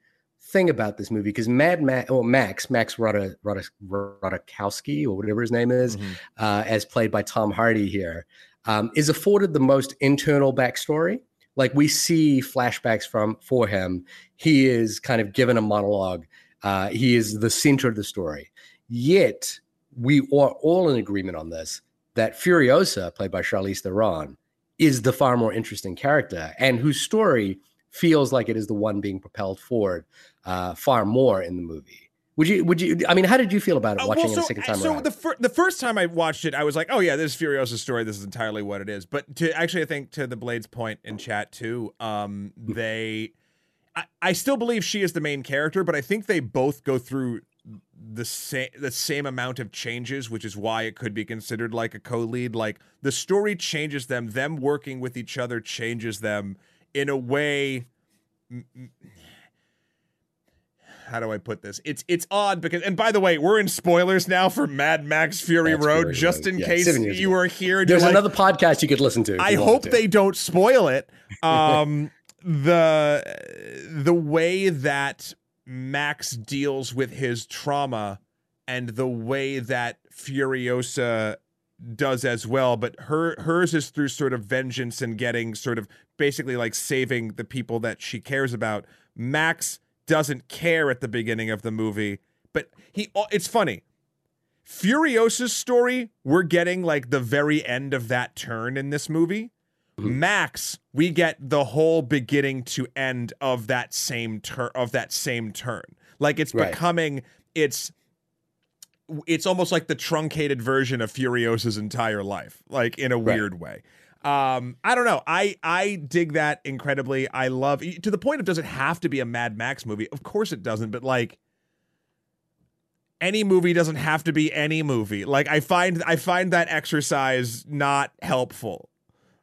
thing about this movie because Mad Max, well, Max, Max Radakowski or whatever his name is, Mhm. uh, as played by Tom Hardy here, um, is afforded the most internal backstory. Like we see flashbacks from for him. He is kind of given a monologue. Uh, he is the center of the story. Yet we are all in agreement on this that Furiosa, played by Charlize Theron, is the far more interesting character and whose story feels like it is the one being propelled forward uh, far more in the movie. Would you? Would you? I mean, how did you feel about it Uh, watching well, it so, a second time so around? the fir- the first time I watched it, I was like, oh yeah, this is Furiosa's story. This is entirely what it is. But to actually, I think to the Blades point in chat too, um, Hmm. they, I, I still believe she is the main character, but I think they both go through the same the same amount of changes, which is why it could be considered like a co-lead. Like the story changes them, them working with each other changes them in a way. m- How do I put this? It's it's odd because, and by the way, we're in spoilers now for Mad Max Fury Road, Fury just Road. in Yeah, case you were here. There's like, another podcast you could listen to. I hope to. they don't spoil it. <laughs> Um, the the way that Max deals with his trauma and the way that Furiosa does as well, but her hers is through sort of vengeance and getting sort of basically like saving the people that she cares about. Max doesn't care at the beginning of the movie, but he uh, it's funny. Furiosa's story, we're getting like the very end of that turn in this movie. Mm-hmm. Max, we get the whole beginning to end of that same turn of that same turn. Like it's Right. becoming it's it's almost like the truncated version of Furiosa's entire life, like in a Right. weird way. Um, I don't know. I I dig that incredibly. I love to the point of does it have to be a Mad Max movie? Of course it doesn't, but like any movie doesn't have to be any movie. Like I find I find that exercise not helpful.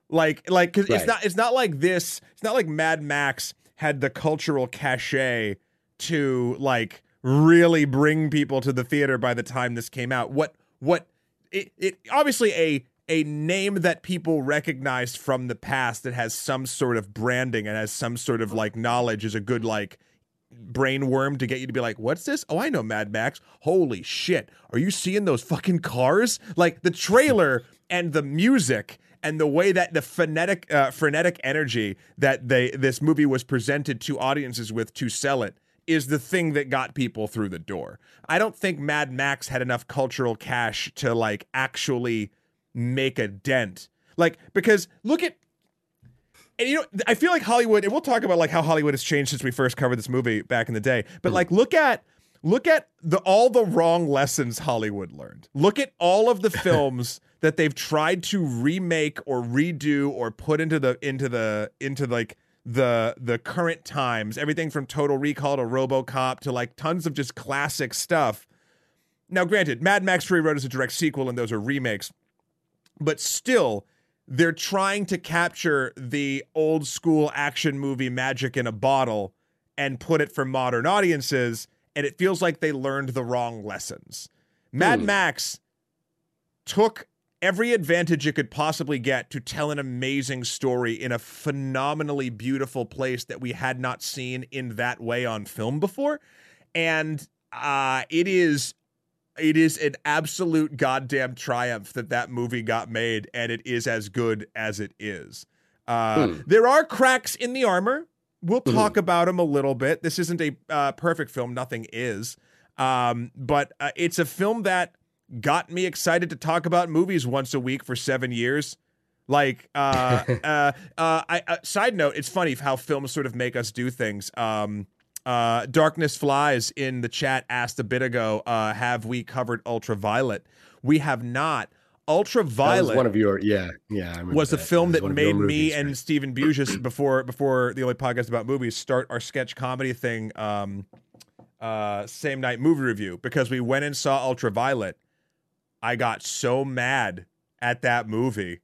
Like like cuz it's not it's not like this. It's not like Mad Max had the cultural cachet to like really bring people to the theater by the time this came out. What what it, it obviously a a name that people recognized from the past that has some sort of branding and has some sort of like knowledge is a good like brain worm to get you to be like, what's this? Oh, I know Mad Max. Holy shit. Are you seeing those fucking cars? Like the trailer and the music and the way that the phonetic uh, frenetic energy that they this movie was presented to audiences with to sell it is the thing that got people through the door. I don't think Mad Max had enough cultural cash to like actually make a dent. Like because look at and you know, I feel like Hollywood, and we'll talk about like how Hollywood has changed since we first covered this movie back in the day. But mm-hmm. like, look at look at the all the wrong lessons Hollywood learned. Look at all of the <laughs> films that they've tried to remake or redo or put into the into the into like the the current times. Everything from Total Recall to RoboCop to like tons of just classic stuff. Now, granted, Mad Max Fury Road is a direct sequel, and those are remakes but still they're trying to capture the old school action movie magic in a bottle and put it for modern audiences and it feels like they learned the wrong lessons mad Hmm. max took every advantage it could possibly get to tell an amazing story in a phenomenally beautiful place that we had not seen in that way on film before and uh it is it is an absolute goddamn triumph that that movie got made, and it is as good as it is. Uh, Hmm. There are cracks in the armor. We'll Mhm. talk about them a little bit. This isn't a uh, perfect film. Nothing is. Um, but uh, it's a film that got me excited to talk about movies once a week for seven years. Like, uh, <laughs> uh, uh, I, uh, side note, it's funny how films sort of make us do things. Um, uh, Darkness Flies in the chat asked a bit ago, uh, have we covered Ultraviolet? We have not. That was Ultraviolet one of your yeah yeah. Was the that. film that your made me and right? Stephen Bugis <coughs> before before the only podcast about movies start our sketch comedy thing um uh same night movie review because we went and saw Ultraviolet. I got so mad at that movie.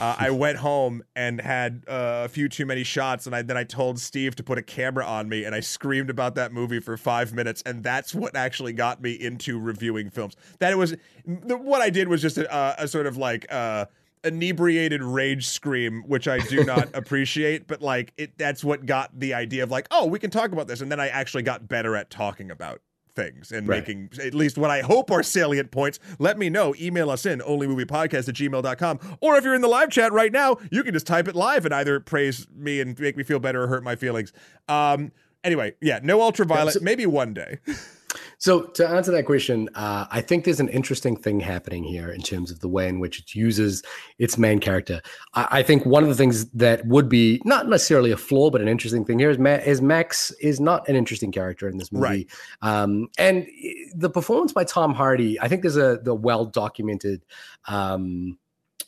Uh, I went home and had uh, a few too many shots, and I, then I told Steve to put a camera on me, and I screamed about that movie for five minutes, and that's what actually got me into reviewing films. That it was the, what I did was just a, a sort of like uh, inebriated rage scream, which I do not <laughs> appreciate, but like it, that's what got the idea of like, oh, we can talk about this, and then I actually got better at talking about things and Right. making at least what I hope are salient points. Let me know. Email us in onlymoviepodcast at gmail.com. Or if you're in the live chat right now, you can just type it live and either praise me and make me feel better or hurt my feelings. Um anyway, yeah, no ultraviolet, Yeah, so- maybe one day. <laughs> So to answer that question, uh, I think there's an interesting thing happening here in terms of the way in which it uses its main character. I, I think one of the things that would be not necessarily a flaw, but an interesting thing here is, Ma- is Max is not an interesting character in this movie. Right. Um, and the performance by Tom Hardy, I think there's a the well documented um,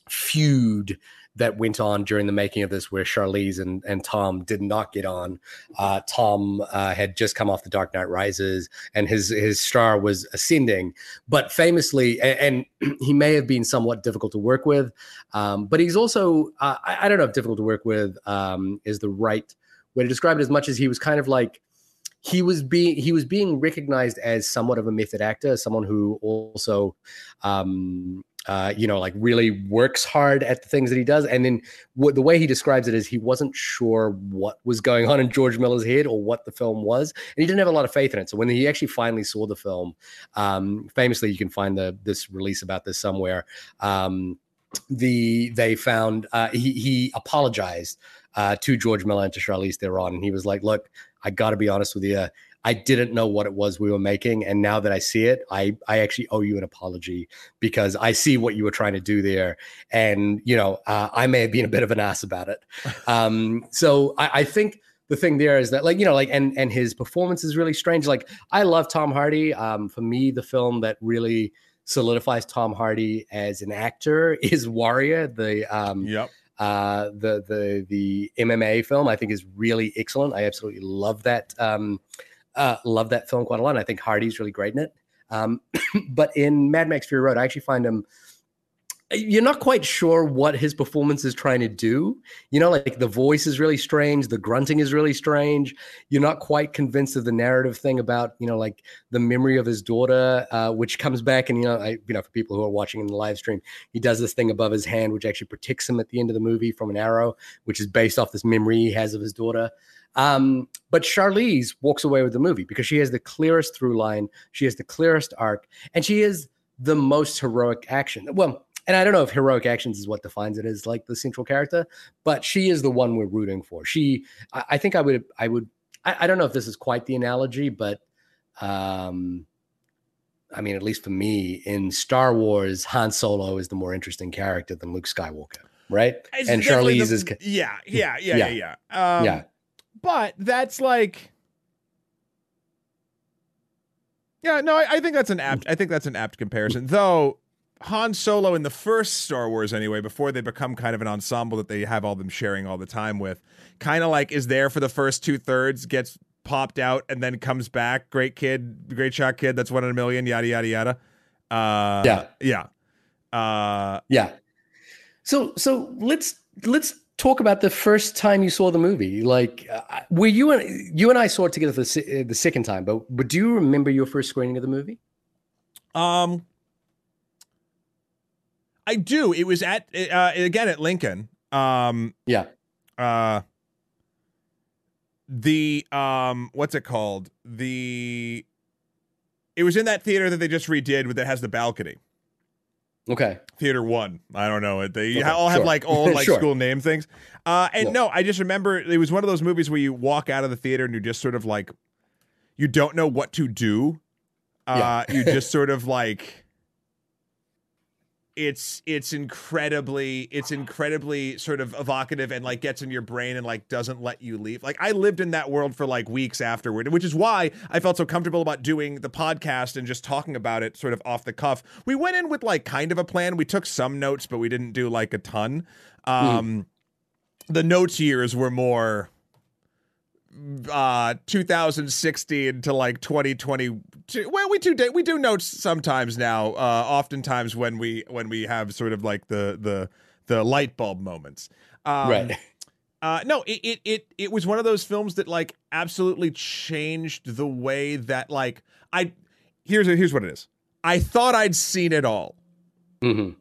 feud that went on during the making of this where Charlize and, and Tom did not get on. Uh, Tom uh, had just come off The Dark Knight Rises and his his star was ascending, but famously, a- and, <clears throat> he may have been somewhat difficult to work with, um, but he's also uh, I, I don't know if difficult to work with um, is the right way to describe it. As much as he was kind of like he was being he was being recognized as somewhat of a method actor, someone who also. Um, uh, you know, like really works hard at the things that he does. And then what the way he describes it is he wasn't sure what was going on in George Miller's head or what the film was, and he didn't have a lot of faith in it. So when he actually finally saw the film, um, famously, you can find the this release about this somewhere. Um, the they found uh, he he apologized uh, to George Miller and to Charlize Theron, and he was like, "Look, I got to be honest with you." I didn't know what it was we were making, and now that I see it, I I actually owe you an apology because I see what you were trying to do there, and you know uh, I may have been a bit of an ass about it. <laughs> Um, so I, I think the thing there is that like you know like and and his performance is really strange. Like I love Tom Hardy. Um, for me, the film that really solidifies Tom Hardy as an actor <laughs> is Warrior. The um, Yep. uh, the the the MMA film I think is really excellent. I absolutely love that. Um, uh, love that film quite a lot. I think Hardy's really great in it. Um, <coughs> but in Mad Max Fury Road, I actually find him. You're not quite sure what his performance is trying to do. You know, like the voice is really strange, the grunting is really strange. You're not quite convinced of the narrative thing about, you know, like the memory of his daughter, uh, which comes back. And you know, I, you know, for people who are watching in the live stream, he does this thing above his hand, which actually protects him at the end of the movie from an arrow, which is based off this memory he has of his daughter. Um, but Charlize walks away with the movie because she has the clearest through line, she has the clearest arc, and she is the most heroic action. Well, and I don't know if heroic actions is what defines it as like the central character, but she is the one we're rooting for. She, I, I think I would, I would, I, I don't know if this is quite the analogy, but um, I mean, at least for me, in Star Wars, Han Solo is the more interesting character than Luke Skywalker, right? It's and Charlize the- is, Yeah, yeah, yeah, yeah, Yeah. yeah. Um, yeah, But that's like Yeah, no, I, I think that's an apt I think that's an apt comparison. Though Han Solo in the first Star Wars anyway, before they become kind of an ensemble that they have all them sharing all the time with, kind of like is there for the first two thirds, gets popped out and then comes back. Great kid, great shot kid, that's one in a million, yada yada yada. Uh Yeah. Yeah. Uh yeah. So, so let's let's talk about the first time you saw the movie. Like, uh, were you and you and I saw it together the uh, the second time, but but do you remember your first screening of the movie? Um, I do. It was at uh, again at Lincoln. Um, Yeah. uh, the um, what's it called? The It was in that theater that they just redid that has the balcony. Okay. Theater One. I don't know. It they Okay, all have sure. like <laughs> old like Sure. school name things. Uh, and Yeah. no, I just remember it was one of those movies where you walk out of the theater and you just sort of like you don't know what to do. Uh, you just sort of like it's it's incredibly it's incredibly sort of evocative and like gets in your brain and like doesn't let you leave. Like I lived in that world for like weeks afterward, which is why I felt so comfortable about doing the podcast and just talking about it sort of off the cuff. We went in with like kind of a plan. We took some notes, but we didn't do like a ton. Um the notes years were more uh 2016 to like 2022 well we do we do notes sometimes now uh oftentimes when we when we have sort of like the the the light bulb moments um, right. <laughs> uh, no, it, it it it was one of those films that like absolutely changed the way that like I here's here's what it is. I thought I'd seen it all, mm-hmm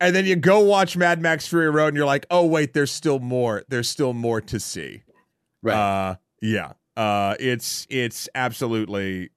and then you go watch Mad Max Fury Road, and you're like, oh wait, there's still more. There's still more to see. Right. Uh, yeah. Uh, it's it's absolutely,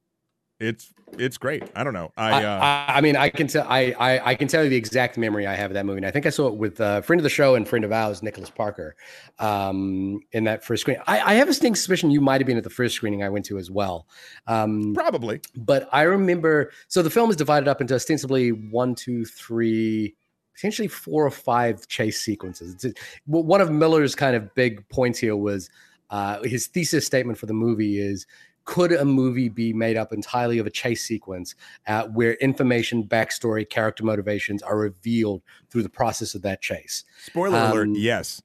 it's it's great. I don't know. I I, uh, I, I mean, I can tell. I, I I can tell you the exact memory I have of that movie. And I think I saw it with a friend of the show and friend of ours, Nicholas Parker, um, in that first screen. I, I have a stinking suspicion you might have been at the first screening I went to as well. Um, probably. but I remember. So the film is divided up into ostensibly one, two, three, potentially four or five chase sequences. It's, one of Miller's kind of big points here was uh, his thesis statement for the movie is. Could a movie be made up entirely of a chase sequence uh, where information, backstory, character motivations are revealed through the process of that chase? Spoiler alert. Um, Yes.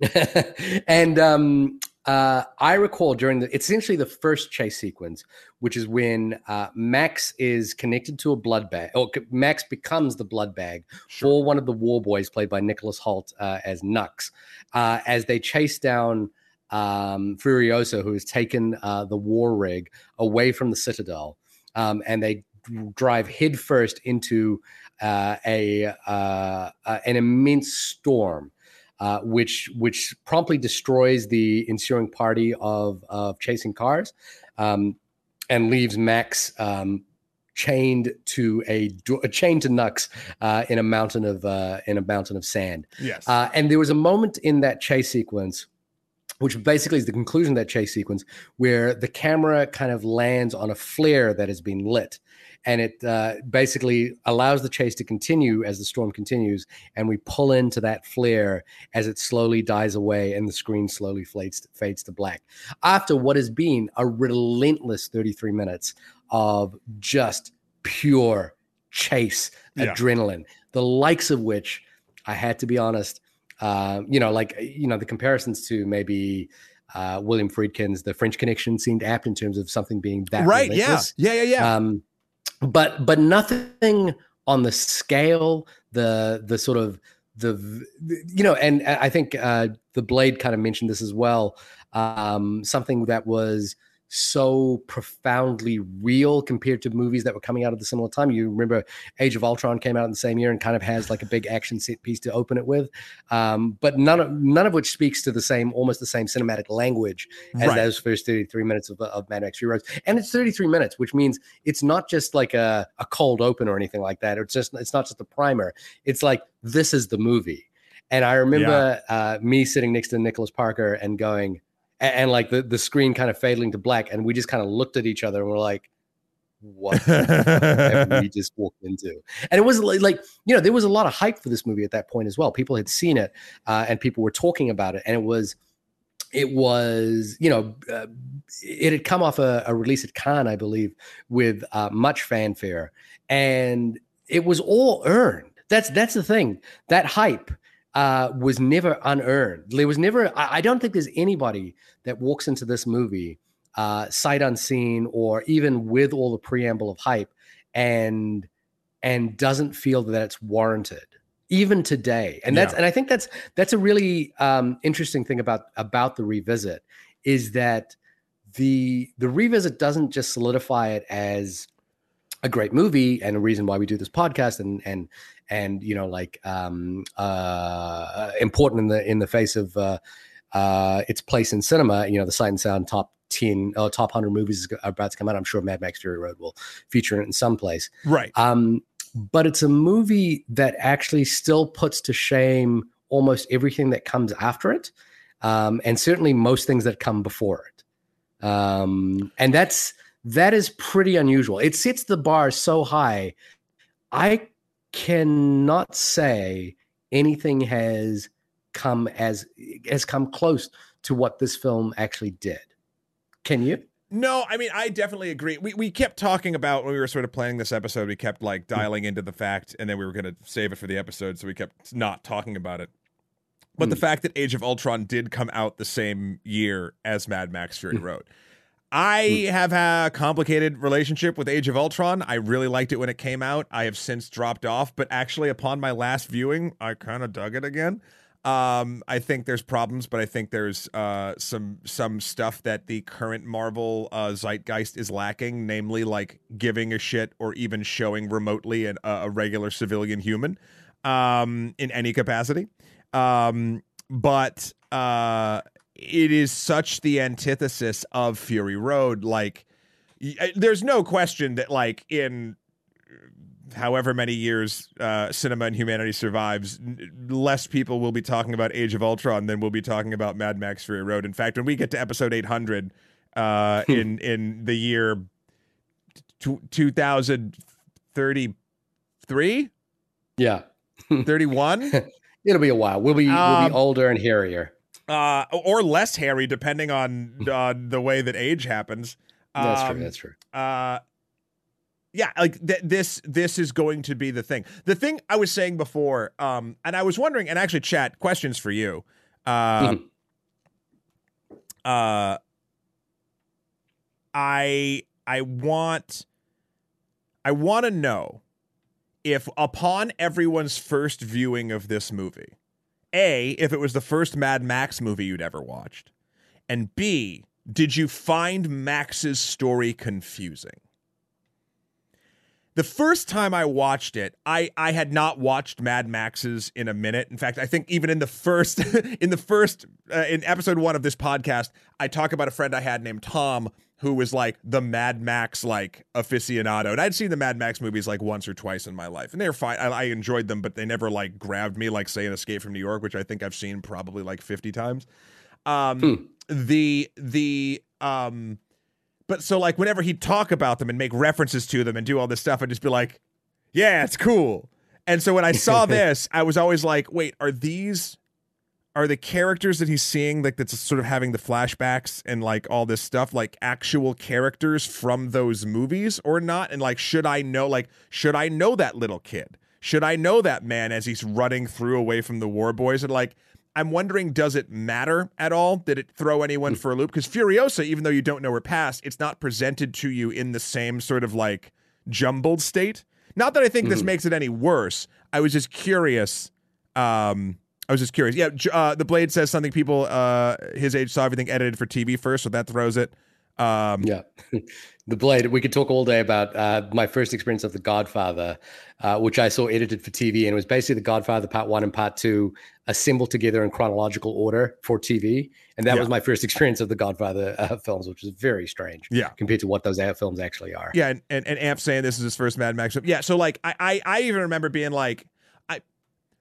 <laughs> and um, uh, I recall during the, it's essentially the first chase sequence, which is when uh, Max is connected to a blood bag, or Max becomes the blood bag for one of the war boys, played by Nicholas Hoult uh, as Nux, uh, as they chase down um, Furiosa, who has taken uh, the war rig away from the Citadel, um, and they drive headfirst into uh, a uh, uh, an immense storm uh, which which promptly destroys the ensuing party of of chasing cars, um, and leaves Max um, chained to a do- chained to Nux uh, in a mountain of uh, in a mountain of sand. Yes. Uh, and there was a moment in that chase sequence, which basically is the conclusion of that chase sequence, where the camera kind of lands on a flare that has been lit. And it uh, basically allows the chase to continue as the storm continues. And we pull into that flare as it slowly dies away and the screen slowly fades, fades to black. After what has been a relentless 33 minutes of just pure chase Yeah. adrenaline, the likes of which I had to be honest, uh, you know, like you know, the comparisons to maybe uh, William Friedkin's The French Connection seemed apt in terms of something being that right. Yeah. relentless. Yeah. Yeah. Yeah. Um, but but nothing on the scale, the the sort of the the- you know, and I think uh, the Blade kind of mentioned this as well. Um, something that was so profoundly real compared to movies that were coming out at the similar time. You remember Age of Ultron came out in the same year and kind of has like a big action set piece to open it with, um, but none of none of which speaks to the same, almost the same cinematic language as Right. those first 33 minutes of, of Mad Max Fury Road. And it's 33 minutes, which means it's not just like a, a cold open or anything like that. It's just it's not just a primer. It's like this is the movie. And I remember uh, me sitting next to Nicholas Parker and going, and, and like the, the screen kind of fading to black, and we just kind of looked at each other and we're like, what have we <laughs> just walked into? And it was like, like, you know, there was a lot of hype for this movie at that point as well. People had seen it, uh, and people were talking about it, and it was, it was, you know, uh, it had come off a, a release at Cannes, I believe, with uh, much fanfare, and it was all earned. That's that's the thing. That hype uh, was never unearned. There was never. I, I don't think there's anybody that walks into this movie uh, sight unseen or even with all the preamble of hype and and doesn't feel that it's warranted even today and that's Yeah. and i think that's that's a really um, interesting thing about about the revisit is that the the revisit doesn't just solidify it as a great movie and a reason why we do this podcast and and and you know like um uh important in the in the face of uh uh its place in cinema you know the sight and sound top 10 uh, top 100 movies is about to come out. I'm sure Mad Max Fury Road will feature it in some place. Right. Um, but it's a movie that actually still puts to shame almost everything that comes after it, um, and certainly most things that come before it. Um, and that's that is pretty unusual. It sets the bar so high. I cannot say anything has come as has come close to what this film actually did. Can you? No, I mean I definitely agree. We we kept talking about when we were sort of planning this episode. We kept like Hmm. dialing into the fact, and then we were going to save it for the episode, so we kept not talking about it. But the Hmm. fact that Age of Ultron did come out the same year as Mad Max Fury Hmm. Road. I have a complicated relationship with Age of Ultron. I really liked it when it came out. I have since dropped off, but actually, upon my last viewing, I kind of dug it again. Um, I think there's problems, but I think there's uh, some some stuff that the current Marvel uh, zeitgeist is lacking, namely like giving a shit or even showing remotely an, a a regular civilian human um, in any capacity. Um, but uh, it is such the antithesis of Fury Road. Like, y- there's no question that like in however many years uh, cinema and humanity survives, less people will be talking about Age of Ultron than will be talking about Mad Max Fury Road. In fact, when we get to episode 800 uh, in in the year t- 2033, Yeah. <laughs> 31, It'll be a while. We'll be we'll Um, be older and hairier. Uh, or less hairy, depending on uh, the way that age happens. That's Um, true. That's true. uh yeah like th- this this is going to be the thing the thing i was saying before um and i was wondering and actually chat questions for you uh Mhm. uh i i want i want to know if upon everyone's first viewing of this movie a if it was the first mad max movie you'd ever watched and b did you find max's story confusing the first time I watched it, I I had not watched Mad Max's in a minute. In fact, I think even in the first <laughs> in the first uh, in episode 1 of this podcast, I talk about a friend I had named Tom who was like the Mad Max like aficionado. And I'd seen the Mad Max movies like once or twice in my life. And they were fine. I, I enjoyed them, but they never like grabbed me like say an Escape from New York, which I think I've seen probably like 50 times. Um Hmm. the the um but so like whenever he'd talk about them and make references to them and do all this stuff, I'd just be like, yeah, it's cool. And so when I saw <laughs> this, I was always like, wait, are these are the characters that he's seeing like that's sort of having the flashbacks and like all this stuff like actual characters from those movies or not? And like should I know like should I know that little kid? Should I know that man as he's running through away from the war boys? And like I'm wondering, does it matter at all? Did it throw anyone for a loop? Because Furiosa, even though you don't know her past, it's not presented to you in the same sort of like jumbled state. Not that I think this Mhm. makes it any worse. I was just curious. Um, I was just curious. Yeah, uh, the Blade says something. People uh, his age saw everything edited for TV first, so that throws it. Um, Yeah. <laughs> the Blade. We could talk all day about uh, my first experience of The Godfather, uh, which I saw edited for TV. And it was basically The Godfather Part One and Part Two assembled together in chronological order for TV. And that Yeah. was my first experience of The Godfather uh, films, which was very strange Yeah. compared to what those films actually are. Yeah, and, and, and Amp saying this is his first Mad Max. Yeah, so like I, I I even remember being like,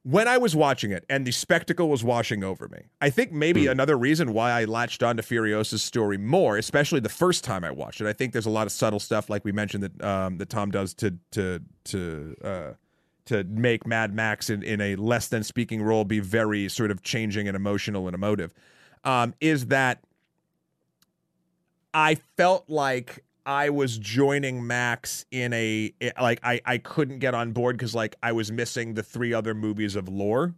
when I was watching it and the spectacle was washing over me. I think maybe Hmm. another reason why I latched onto Furiosa's story more, especially the first time I watched it. I think there's a lot of subtle stuff like we mentioned that um that Tom does to to to uh to make Mad Max in, in a less than speaking role be very sort of changing and emotional and emotive. Um, is that I felt like I was joining Max in a eh, like I I couldn't get on board because like I was missing the three other movies of lore.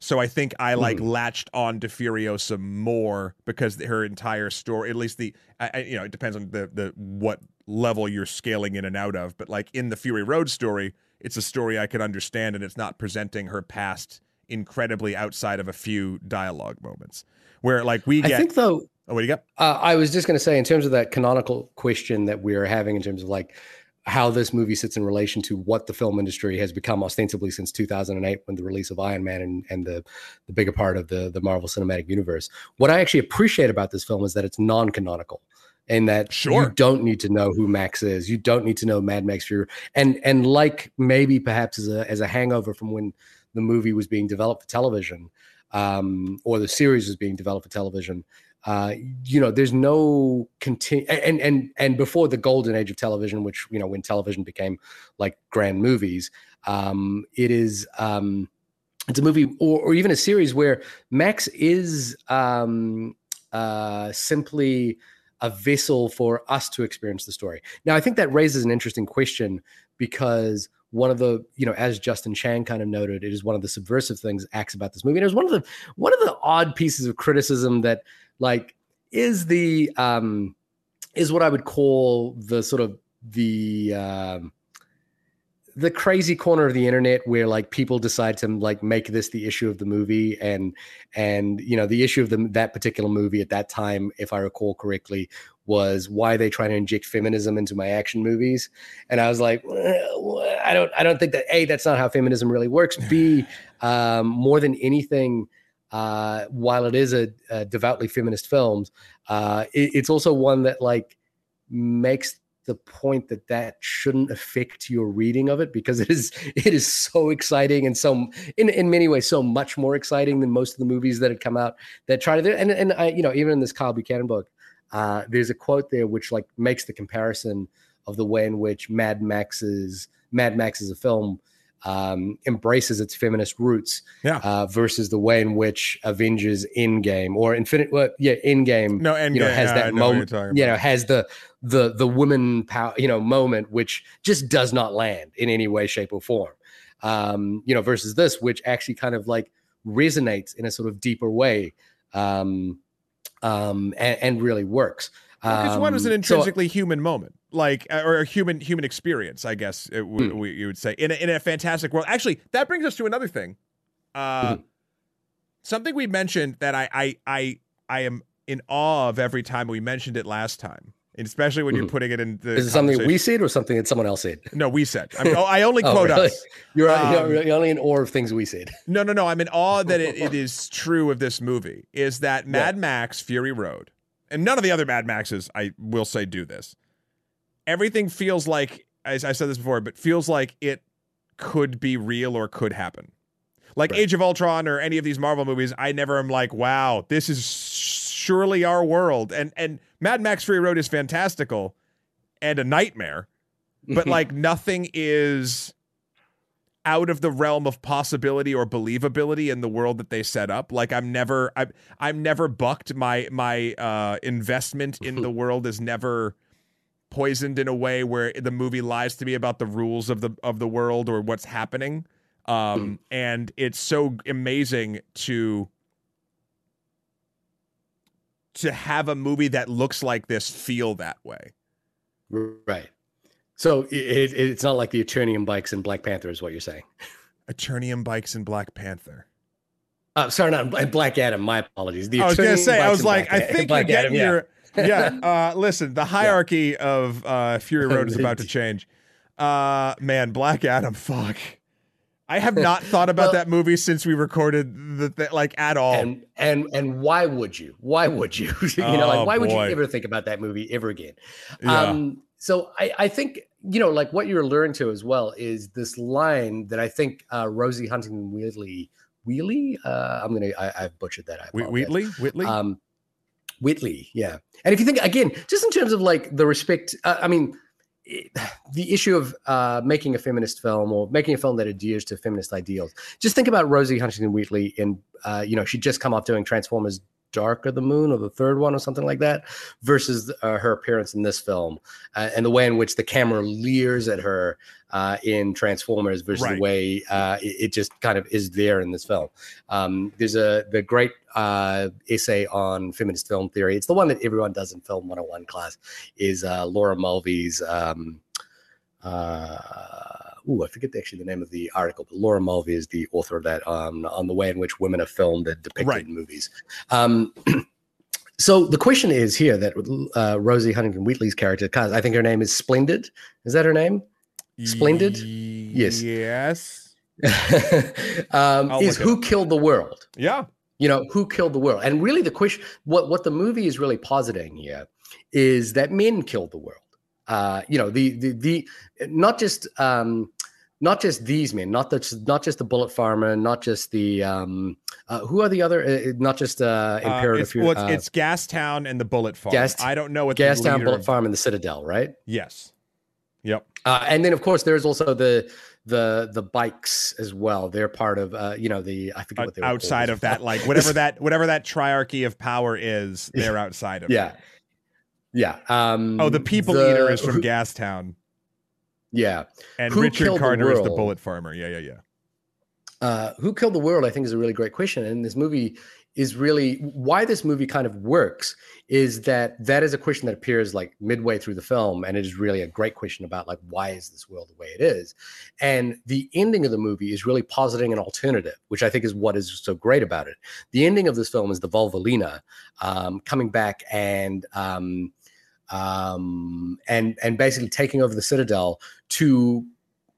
So I think I like hmm. latched on to Furiosa more because her entire story, at least the, I, I- you know, it depends on the the what level you're scaling in and out of. But like in the Fury Road story, it's a story I can understand, and it's not presenting her past incredibly outside of a few dialogue moments. Where like we I get, think though, oh, what do you got? Uh, I was just going to say, in terms of that canonical question that we're having, in terms of like how this movie sits in relation to what the film industry has become ostensibly since 2008, when the release of Iron Man and, and the the bigger part of the the Marvel Cinematic Universe. What I actually appreciate about this film is that it's non-canonical. and that Sure. you don't need to know who Max is. You don't need to know Mad Max Fury. And and like maybe perhaps as a as a hangover from when the movie was being developed for television, um, or the series was being developed for television. Uh, you know, there's no continue and and and before the golden age of television, which you know when television became like grand movies, um, it is um, it's a movie or, or even a series where Max is um, uh, simply a vessel for us to experience the story. Now, I think that raises an interesting question because one of the, you know, as Justin Chang kind of noted, it is one of the subversive things acts about this movie. And it was one of the one of the odd pieces of criticism that, like, is the um is what I would call the sort of the um the crazy corner of the internet where like people decide to like make this the issue of the movie and and you know the issue of the, that particular movie at that time if i recall correctly was why they trying to inject feminism into my action movies. And i was like well, i don't i don't think that a that's not how feminism really works. B <laughs> um, more than anything uh, while it is a, a devoutly feminist film uh, it, it's also one that like makes the point that that shouldn't affect your reading of it because it is it is so exciting and so in in many ways so much more exciting than most of the movies that had come out that try to and and I, you know even in this Kyle Buchanan book uh, there's a quote there which like makes the comparison of the way in which Mad Max's Mad Max is a film um, embraces its feminist roots Yeah. uh, versus the way in which Avengers Endgame or Infinite well, yeah Endgame No, and you know has that moment you know has the the the woman power you know moment which just does not land in any way shape or form. Um you know versus this which actually kind of like resonates in a sort of deeper way. Um um and, and really works because one was an Um, so- intrinsically human moment, like uh, or a human human experience, I guess it w- Hmm. we, you would say in a, in a fantastic world. Actually, that brings us to another thing. Uh, Mhm. Something we mentioned that I I I I am in awe of every time we mentioned it last time, especially when you're Mhm. putting it in the. is it something we said or something that someone else said No, we said. I, mean, <laughs> oh, I only Oh, quote really? us. <laughs> you're, Um, you're, only in awe of things we said No, no, no. I'm in awe that it, it <laughs> is true of this movie. Is that Mad Max Fury Road, and none of the other Mad Maxes, I will say, do this. Everything feels like, as I said this before, but feels like it could be real or could happen. Like Right. Age of Ultron or any of these Marvel movies, I never am like, wow, this is surely our world. And and Mad Max Fury Road is fantastical and a nightmare but <laughs> like nothing is out of the realm of possibility or believability in the world that they set up. Like i'm never i'm, I'm never bucked. My my uh investment in the <laughs> world is never poisoned in a way where the movie lies to me about the rules of the of the world or what's happening. Um and it's so amazing to to have a movie that looks like this feel that way right so it, it, it's not like the Eternium bikes in Black Panther is what you're saying <laughs> Eternium bikes in Black Panther. Uh, sorry, not Black Adam. My apologies. The I was gonna say, I was like, Black I think Black you're Adam, getting yeah. your <laughs> yeah. Uh, listen, the hierarchy of uh, Fury Road is about to <laughs> change. Uh, man, Black Adam, fuck. I have not <laughs> thought about Well- that movie since we recorded the, the like at all. And and and why would you? Why would you? <laughs> you know, Oh, like why would you ever think about that movie ever again? Yeah. Um, so I, I think you know, like what you're alluding to as well is this line that I think uh, Rosie Huntington Wheatley Wheatley. Uh, I'm gonna I, I've butchered that. I. Wheatley, Whitley. Um, Whitley, yeah. And if you think again, just in terms of like the respect, uh, I mean, <sighs> the issue of uh, making a feminist film or making a film that adheres to feminist ideals. Just think about Rosie Huntington Wheatley in, uh, you know, she'd just come off doing Transformers Dark of the Moon or the third one or something like that, versus uh, her appearance in this film uh, and the way in which the camera leers at her uh, in Transformers versus Right. the way uh, it, it just kind of is there in this film. Um, there's a the great uh, essay on feminist film theory. It's the one that everyone does in film 101 class. Is uh, Laura Mulvey's. Um, ooh, I forget actually the name of the article, but Laura Mulvey is the author of that on on the way in which women are filmed and depicted Right. in movies. Um, <clears throat> so the question is here that uh, Rosie Huntington Wheatley's character, I think her name is Splendid. Is that her name? Splendid? Yes. Yes. <laughs> um, is who killed the world? Yeah. You know, who killed the world? And really, the question, what what the movie is really positing here, is that men killed the world. Uh, you know, the the the not just um, not just these men, not the not just the bullet farmer, not just the um, uh, who are the other, uh, not just uh, imperative. Uh, it's, well, it's, uh, it's Gastown and the Bullet Farm. Gas, I don't know what Gastown, Bullet Farm, and the Citadel, right? Yes. Yep. Uh, and then, of course, there's also the the the bikes as well. They're part of uh, you know the I forget what they're outside of that, like <laughs> whatever that whatever that triarchy of power is. They're outside of. Yeah. Yeah. Um, oh, the people the, eater is from who, Gastown. Yeah. And who Richard Carter the is the bullet farmer. Yeah, yeah, yeah. Uh, who killed the world? I think is a really great question, and this movie is really why this movie kind of works is that that is a question that appears like midway through the film and it is really a great question about like why is this world the way it is and the ending of the movie is really positing an alternative which i think is what is so great about it the ending of this film is the Vuvalini um, coming back and um, um, and and basically taking over the citadel to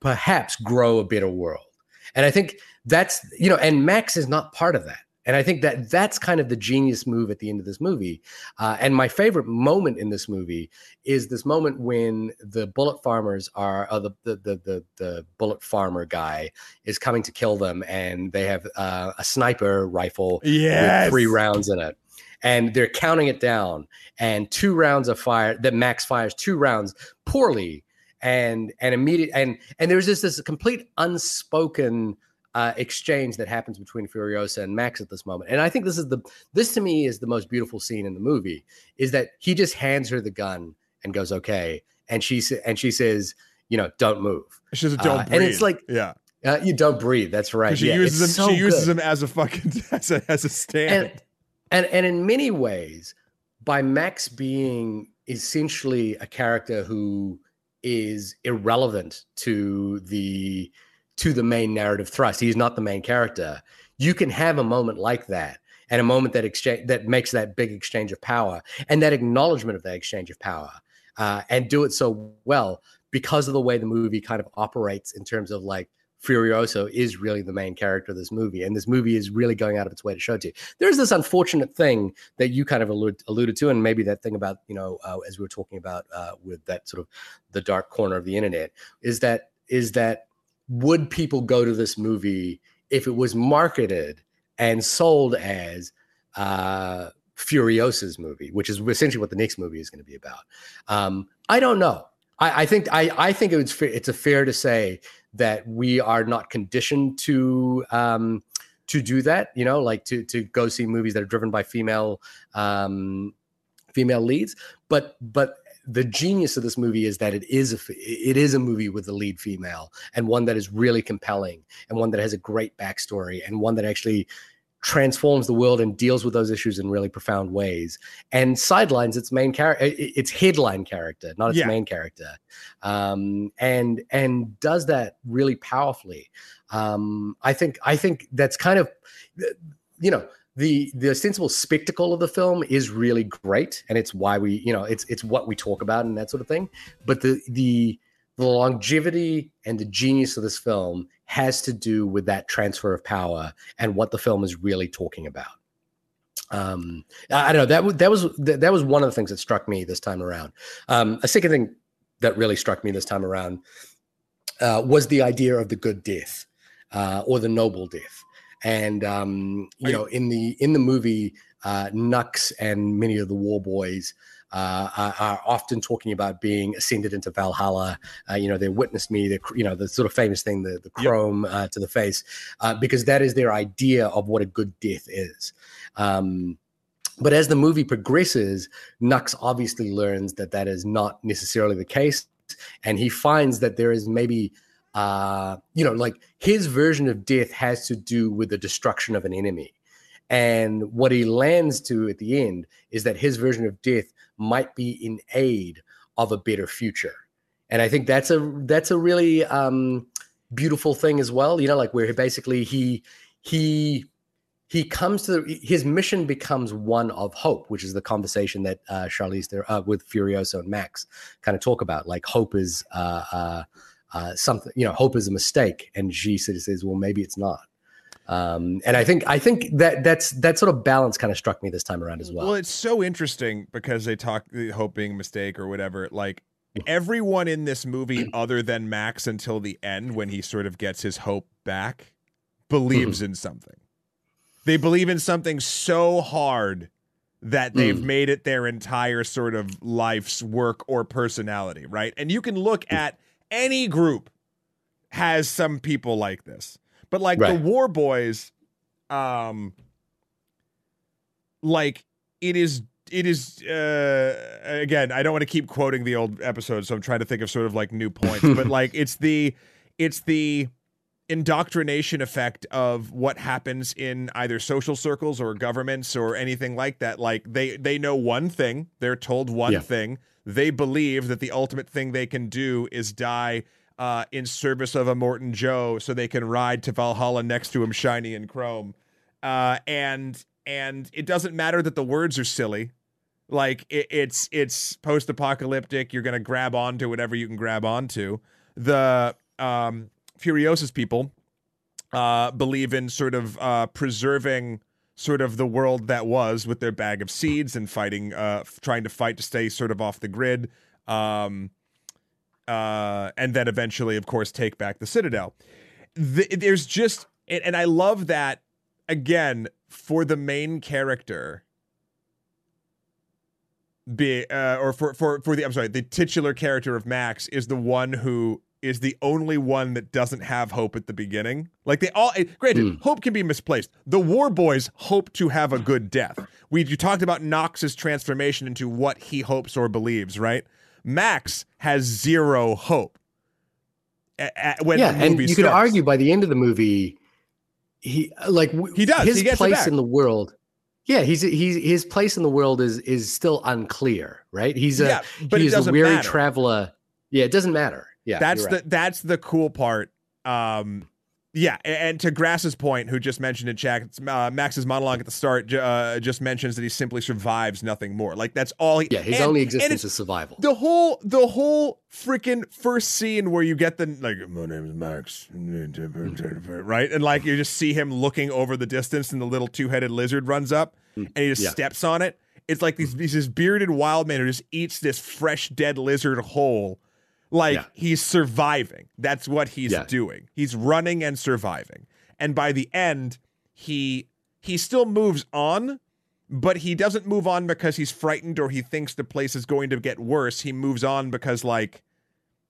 perhaps grow a better world. And I think that's you know, and Max is not part of that. And I think that that's kind of the genius move at the end of this movie. Uh, and my favorite moment in this movie is this moment when the bullet farmers are, uh, the, the, the, the, bullet farmer guy is coming to kill them, and they have uh, a sniper rifle yes. with three rounds in it and they're counting it down and two rounds of fire that max fires two rounds poorly and and immediate and and there's just this complete unspoken uh, exchange that happens between Furiosa and Max at this moment. And I think this is the this to me is the most beautiful scene in the movie is that he just hands her the gun and goes okay, and she and she says, you know, don't move. She says, don't uh, breathe. And it's like, yeah. Uh, you don't breathe. That's right. She yeah, uses him. So she uses good. him as a fucking <laughs> as a, as a stand. And, and and in many ways, by Max being essentially a character who is irrelevant to the to the main narrative thrust, he's not the main character. You can have a moment like that, and a moment that exchange that makes that big exchange of power and that acknowledgement of that exchange of power, uh, and do it so well because of the way the movie kind of operates in terms of like Furiosa is really the main character of this movie, and this movie is really going out of its way to show it to you. There's this unfortunate thing that you kind of allude, alluded to, and maybe that thing about you know uh, as we were talking about uh, with that sort of the dark corner of the internet is that is that would people go to this movie if it was marketed and sold as uh, Furiosa's movie, which is essentially what the next movie is going to be about? Um, I don't know. I, I think I, I think it's fair, it's a fair to say that we are not conditioned to um, to do that. You know, like to to go see movies that are driven by female um, female leads. But but the genius of this movie is that it is a it is a movie with a lead female and one that is really compelling and one that has a great backstory and one that actually transforms the world and deals with those issues in really profound ways. And sidelines its main character its headline character not its yeah. main character. Um, and and does that really powerfully. Um, i think i think that's kind of you know the the ostensible spectacle of the film is really great and it's why we you know it's it's what we talk about and that sort of thing. But the the the longevity and the genius of this film has to do with that transfer of power and what the film is really talking about. Um, I, don't know that w- that was that, that was one of the things that struck me this time around. Um, a second thing that really struck me this time around uh, was the idea of the good death uh, or the noble death. And um, you know, in the in the movie, uh, Nux and many of the war boys are, are, often talking about being ascended into Valhalla. Uh, you know, they witnessed me, you know, the sort of famous thing, the, the chrome uh, to the face, uh, because that is their idea of what a good death is. Um, but as the movie progresses, Nux obviously learns that that is not necessarily the case. And he finds that there is maybe uh, you know, like his version of death has to do with the destruction of an enemy. And what he lands to at the end is that his version of death might be in aid of a better future. And I think that's a that's a really um, beautiful thing as well. You know, like where he basically he he he comes to the, his mission becomes one of hope, which is the conversation that uh, Charlize there uh, with Furiosa and Max kind of talk about. Like hope is uh, uh, uh, something, you know, hope is a mistake, and she sort of says, well, maybe it's not. Um, and I think I think that that's that sort of balance kind of struck me this time around as well. Well, it's so interesting because they talk the hope being a mistake or whatever. Like everyone in this movie, <clears throat> other than Max, until the end when he sort of gets his hope back, believes Mm-hmm. in something. They believe in something so hard that they've Mm. made it their entire sort of life's work or personality, right? And you can look Mm. at any group has some people like this. But like the War Boys, um like it is it is uh again i don't want to keep quoting the old episode so i'm trying to think of sort of like new points but like <laughs> it's the it's the indoctrination effect of what happens in either social circles or governments or anything like that like they they know one thing they're told one Yeah. thing they believe that the ultimate thing they can do is die uh, in service of Immortan Joe so they can ride to Valhalla next to him shiny and chrome uh, and and it doesn't matter that the words are silly. Like it, it's it's post apocalyptic. You're gonna grab onto whatever you can grab onto. The um, Furiosa's people uh, believe in sort of uh, preserving sort of the world that was with their bag of seeds and fighting, uh, f- trying to fight to stay sort of off the grid. Um, uh, and then eventually, of course, take back the Citadel. Th- there's just, and, and I love that again for the main character be uh, or for for for the I'm sorry, the titular character of Max is the one who is the only one that doesn't have hope at the beginning. Like they all, eh, granted, hope can be misplaced. The War Boys hope to have a good death. We you talked about Nux's transformation into what he hopes or believes, right? Max has zero hope. When yeah, and you could argue by the end of the movie, he like He does. his He gets place in the world. Yeah, he's he's his place in the world is is still unclear, right? He's a Yeah, but he's a weary matter. traveler. Yeah, it doesn't matter. Yeah, that's you're the that's the cool part. Um, yeah, and to Grass's point, who just mentioned in chat, uh, Max's monologue at the start uh, just mentions that he simply survives, nothing more. Like that's all. He, yeah. His and- only existence is survival. the whole the whole freaking first scene where you get the like my name is Max right and like you just see him looking over the distance and the little two-headed lizard runs up and he just Yeah. steps on it it's like these he's this bearded wild man who just eats this fresh dead lizard whole like Yeah. he's surviving that's what he's Yeah. doing he's running and surviving and by the end he he still moves on but he doesn't move on because he's frightened or he thinks the place is going to get worse. He moves on because like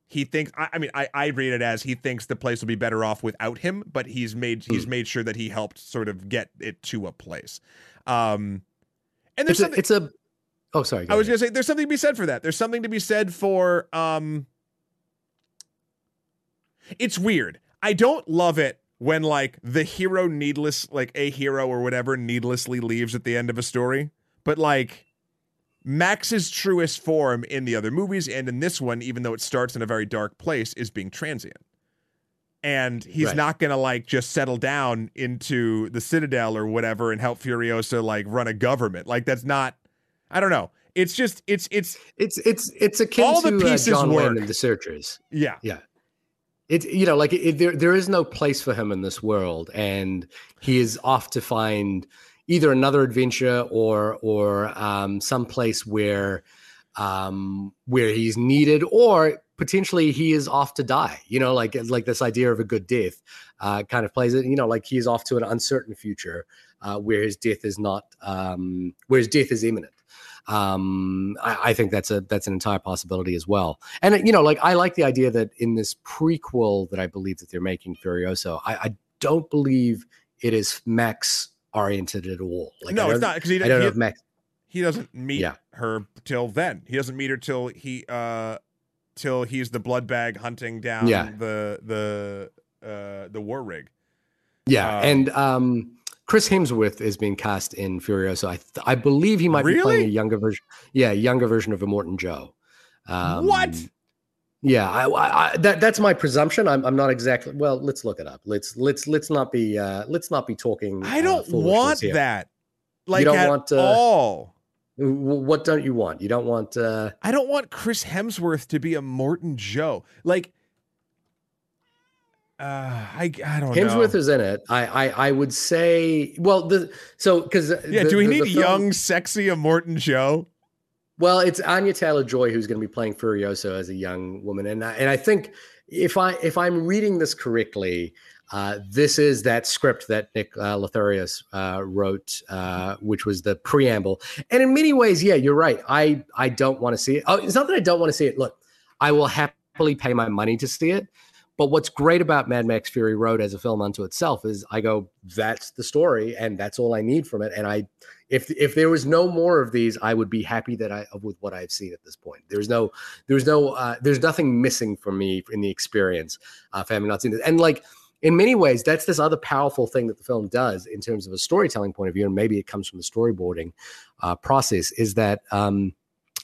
he thinks I, I mean I, I read it as he thinks the place will be better off without him, but he's made Hmm. he's made sure that he helped sort of get it to a place. Um and there's It's a, something it's a. Oh, sorry. go I was gonna say there's something to be said for that. There's something to be said for um it's weird. I don't love it when like the hero needless like a hero or whatever needlessly leaves at the end of a story. But like Max's truest form in the other movies and in this one, even though it starts in a very dark place, is being transient. And he's Right. not gonna like just settle down into the Citadel or whatever and help Furiosa like run a government. Like that's not I don't know. It's just it's it's It's it's it's akin All the to uh, pieces John Wayne and the Searchers. Yeah, yeah. It you know like it, there there is no place for him in this world, and he is off to find either another adventure or or um, some place where um, where he's needed, or potentially he is off to die. You know, like like this idea of a good death uh, kind of plays it. You know, like he's off to an uncertain future uh, where his death is not um, where his death is imminent um I, I think that's a that's an entire possibility as well and you know like i like the idea that in this prequel that i believe that they're making Furiosa i, I don't believe it is max oriented at all like no, it's don't- because he, i don't know he, if max he doesn't meet Yeah. her till then. He doesn't meet her till he uh till he's the blood bag hunting down Yeah. the the uh the war rig. yeah Um, and um chris hemsworth is being cast in Furiosa i th- i believe he might be playing a younger version yeah younger version of Immortan Joe um, What? Yeah, I, I, I, that that's my presumption. I'm, I'm not exactly. Well, let's look it up. Let's let's let's not be uh, let's not be talking. I uh, don't foolishness want here. that. Like you don't at want, uh, all. What don't you want? You don't want. Uh, I don't want Chris Hemsworth to be Immortan Joe. Like Uh, I I don't Hemsworth know. is in it. I, I I would say. Well, the so because yeah, do we need young, sexy Immortan Joe? Well, it's Anya Taylor Joy who's going to be playing Furiosa as a young woman, and I, and I think if I if I'm reading this correctly, uh, this is that script that Nick uh, Lathouris uh, wrote, uh, which was the preamble. And in many ways, yeah, you're right. I I don't want to see it. Oh, it's not that I don't want to see it. Look, I will happily pay my money to see it. But what's great about Mad Max Fury Road as a film unto itself is I go, that's the story, and that's all I need from it. And I, if if there was no more of these, I would be happy that I with what I've seen at this point. There's no, there's no, uh, there's nothing missing for me in the experience uh, for having not seen this. And like in many ways, that's this other powerful thing that the film does in terms of a storytelling point of view, and maybe it comes from the storyboarding uh, process, is that um,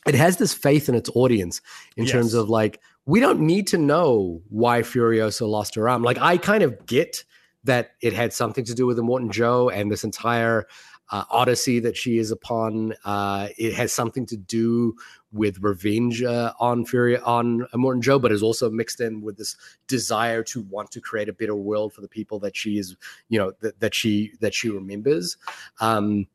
it has this faith in its audience in Yes. terms of like we don't need to know why Furiosa lost her arm. Like I kind of get that it had something to do with Immortan Joe and this entire uh, odyssey that she is upon. Uh, it has something to do with revenge uh, on Fury on Immortan Joe, but is also mixed in with this desire to want to create a better world for the people that she is, you know, that, that she that she remembers. Um,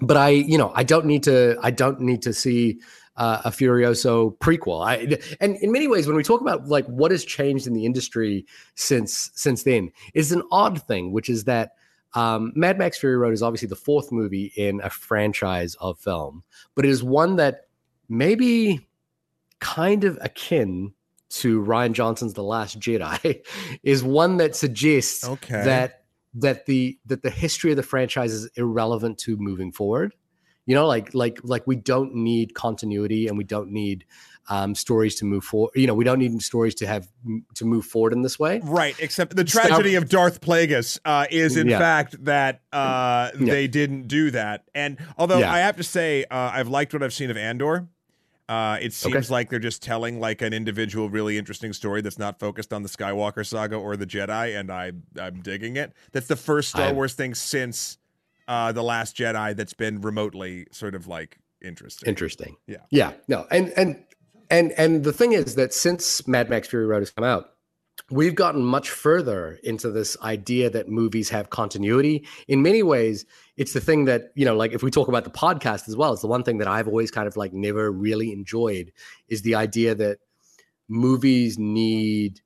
but I, you know, I don't need to. I don't need to see uh, a Furiosa prequel. I, and in many ways, when we talk about like what has changed in the industry since since then, is an odd thing, which is that um, Mad Max Fury Road is obviously the fourth movie in a franchise of film, but it is one that maybe kind of akin to Rian Johnson's The Last Jedi, <laughs> is one that suggests Okay. that that the that the history of the franchise is irrelevant to moving forward you know like like like we don't need continuity and we don't need um stories to move forward you know we don't need stories to have to move forward in this way Right, except the tragedy of Darth Plagueis uh, is in Yeah. fact that uh, Yeah. they didn't do that. And although Yeah. I have to say, uh, I've liked what I've seen of Andor. Uh, it seems Okay. like they're just telling like an individual, really interesting story that's not focused on the Skywalker saga or the Jedi, and I I'm digging it. That's the first Star I- Wars thing since uh, the Last Jedi that's been remotely sort of like interesting. interesting Yeah. yeah no and and and and the thing is that since mad max fury road has come out we've gotten much further into this idea that movies have continuity in many ways it's the thing that you know like if we talk about the podcast as well it's the one thing that i've always kind of like never really enjoyed is the idea that movies need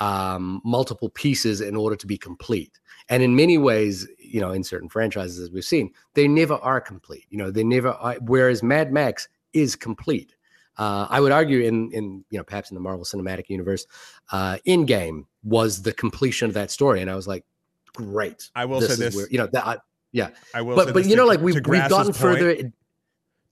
um, multiple pieces in order to be complete and in many ways you know in certain franchises as we've seen they never are complete you know they never are whereas mad max is complete uh, i would argue in in you know perhaps in the marvel cinematic universe uh Endgame was the completion of that story and i was like great I will this say is this. where- you know that I, yeah I will, say but but you to- know like we've, we've gotten point. further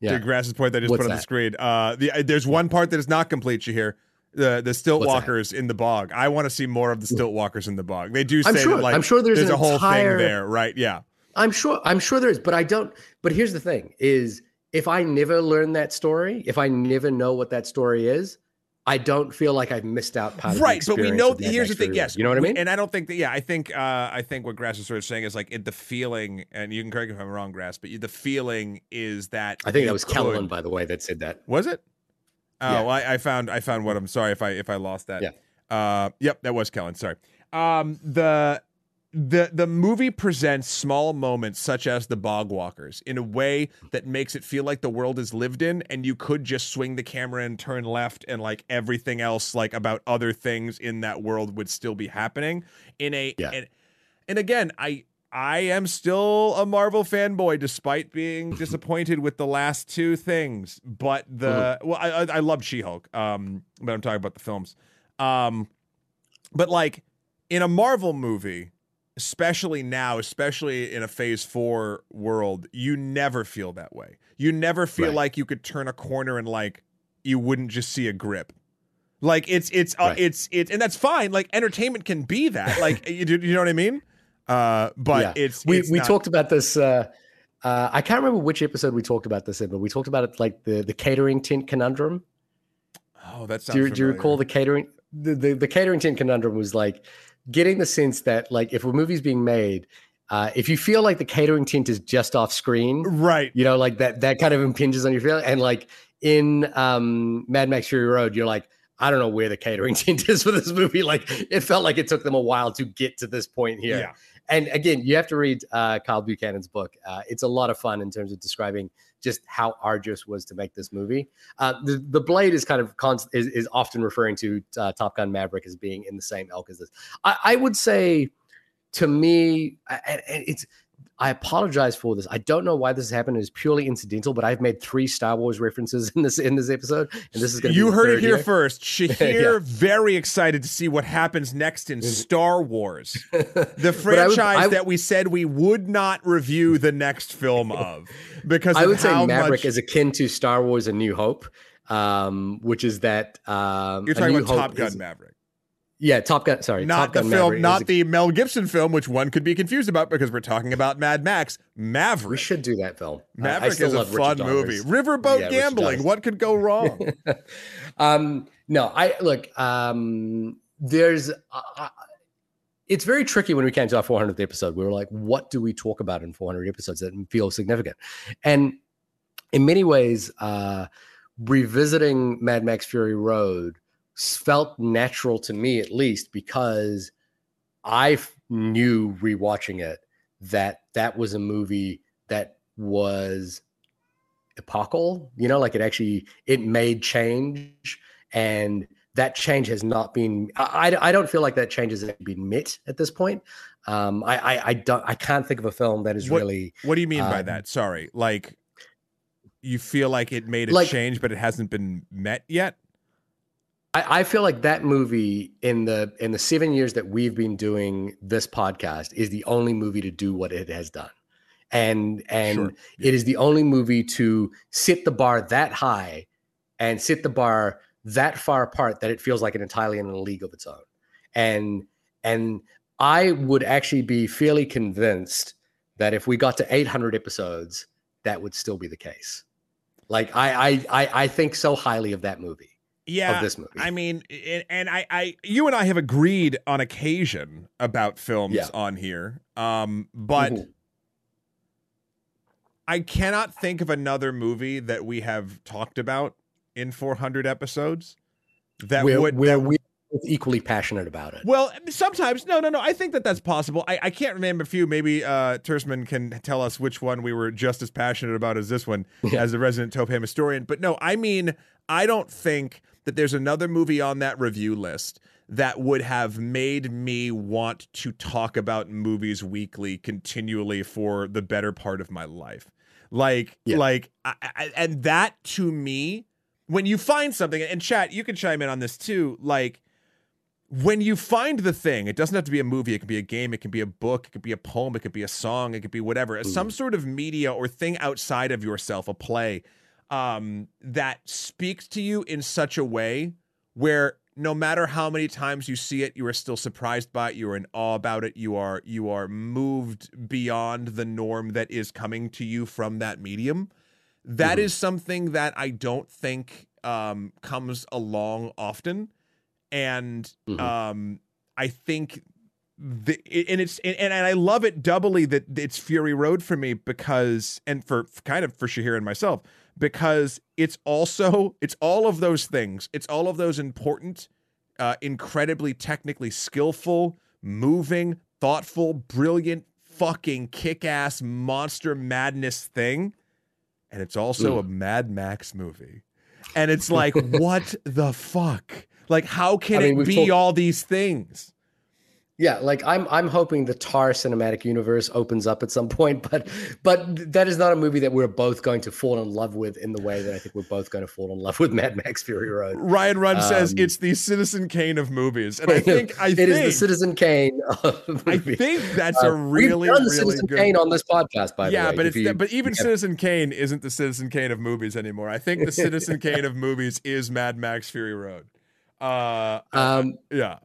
Yeah. To Grass's point that I just What's put on the screen. Uh, the, there's one part that is not complete. You hear the the stilt What's that? walkers in the bog. I want to see more of the stilt walkers in the bog. They do say I'm sure- that, like I'm sure there's there's a whole entire- thing there, right? Yeah. I'm sure I'm sure there is, but I don't. But here's the thing: is if I never learn that story, if I never know what that story is, I don't feel like I've missed out part Right, but we know. Here's the thing. Yes, you know what I mean. And I don't think that. Yeah, I think. Uh, I think what Grass is sort of saying is like it, the feeling, and you can correct me if I'm wrong, Grass, but you, the feeling is that I think that was could- Kellen, by the way, that said that. Was it? Oh, Yeah. well, I, I found I found what I'm sorry if I if I lost that. Yeah. Uh, yep, that was Kellen. Sorry. Um, the the the movie presents small moments such as the bog walkers in a way that makes it feel like the world is lived in and you could just swing the camera and turn left and like everything else like about other things in that world would still be happening in a Yeah. and, and again I I am still a Marvel fanboy despite being <laughs> disappointed with the last two things. But the well, I I, I love She Hulk. Um, but I'm talking about the films. Um, but like in a Marvel movie, especially now, especially in a Phase Four world, you never feel that way. You never feel Right. like you could turn a corner and like you wouldn't just see a grip. Like it's it's uh, Right. it's it's and that's fine. Like entertainment can be that. Like <laughs> you, do- you know what I mean? Uh, but Yeah. it's we it's we not- talked about this. Uh, uh, I can't remember which episode we talked about this in, but we talked about it like the the catering tent conundrum. Oh, that sounds. Do you, do you recall the catering? The, the the catering tent conundrum was like getting the sense that like if a movie's being made, uh, if you feel like the catering tent is just off screen, Right. you know, like that that kind of impinges on your feeling. And like in um, Mad Max Fury Road, you're like, I don't know where the catering <laughs> tent is for this movie. Like it felt like it took them a while to get to this point here. Yeah. And again, you have to read uh, Kyle Buchanan's book. Uh, it's a lot of fun in terms of describing just how arduous was to make this movie. Uh, the the Blade is kind of const- is, is often referring to uh, Top Gun Maverick as being in the same elk as this. I, I would say, to me, and it's I apologize for this. I don't know why this has happened. It's purely incidental, but I've made three Star Wars references in this in this episode, and this is going to. You heard it here year. first. <laughs> Shahir very excited to see what happens next in Star Wars, <laughs> the franchise I would, that we said we would not review the next film of <laughs> because I would say Maverick much, is akin to Star Wars: A New Hope, um, which is that um, You're talking about Hope Top Gun is- Maverick. Yeah, Top Gun. Sorry, not Top the film, Maverick not a- the Mel Gibson film, which one could be confused about because we're talking about Mad Max. Maverick. We should do that film. Maverick is a fun movie. Riverboat Yeah, gambling. What could go wrong? <laughs> um, no, I look. Um, there's. Uh, uh, it's very tricky when we came to our 400th episode. We were like, what do we talk about in 400 episodes that feel significant? And in many ways, uh, revisiting Mad Max Fury Road felt natural to me, at least, because I knew rewatching it that that was a movie that was epochal you know like it actually it made change and that change has not been i, I don't feel like that change has been met at this point um i i, I don't i can't think of a film that is What- really what do you mean by Um, that? Sorry. Like you feel like it made a Like- change, but it hasn't been met yet? I, I feel like that movie in the in the seven years that we've been doing this podcast is the only movie to do what it has done. And and Sure. it is the only movie to sit the bar that high and sit the bar that far apart that it feels like an entirely in a league of its own. And and i would actually be fairly convinced that if we got to 800 episodes that would still be the case. Like i i i, I think so highly of that movie Yeah. of this movie I mean, and, I, I, you and I have agreed on occasion about films Yeah. on here. Um, but Mhm. I cannot think of another movie that we have talked about in 400 episodes that where, would where that we're equally passionate about it. Well, sometimes no, no, no. I think that that's possible. I, I can't remember a few. Maybe uh, Tersman can tell us which one we were just as passionate about as this one, <laughs> Yeah. as the resident Topam historian. But no, I mean, I don't think that there's another movie on that review list that would have made me want to talk about movies weekly continually for the better part of my life. Like, Yeah. like, I, I, and that to me, when you find something, and chat, you can chime in on this too. Like, when you find the thing, it doesn't have to be a movie. It can be a game. It can be a book. It could be a poem. It could be a song. It could be whatever. Mm. Some sort of media or thing outside of yourself, a play, um, that speaks to you in such a way where no matter how many times you see it, you are still surprised by it. You are in awe about it. You are you are moved beyond the norm that is coming to you from that medium. That Mhm. is something that I don't think um, comes along often and Mhm. um i think the and it's and, and i love it doubly that it's fury road for me because and for kind of for shahir and myself because it's also it's all of those things. It's all of those important uh incredibly technically skillful moving thoughtful brilliant fucking kick-ass monster madness thing. And it's also a mad max movie. And it's like <laughs> what the fuck? Like how can I mean, it be talked- all these things Yeah, like I'm I'm hoping the Tar cinematic universe opens up at some point, <laughs> but but that is not a movie that we're both going to fall in love with in the way that I think we're both going to fall in love with Mad Max Fury Road. ryan run says Um, it's the citizen kane of movies and i <laughs> think i it think is the Citizen Kane. Of i think that's Uh, a really we've done the really Citizen good Kane on this podcast, by yeah the way. but it's you- but even yeah. citizen kane isn't the citizen kane of movies anymore i think the <laughs> citizen kane of movies is mad max fury road uh um, yeah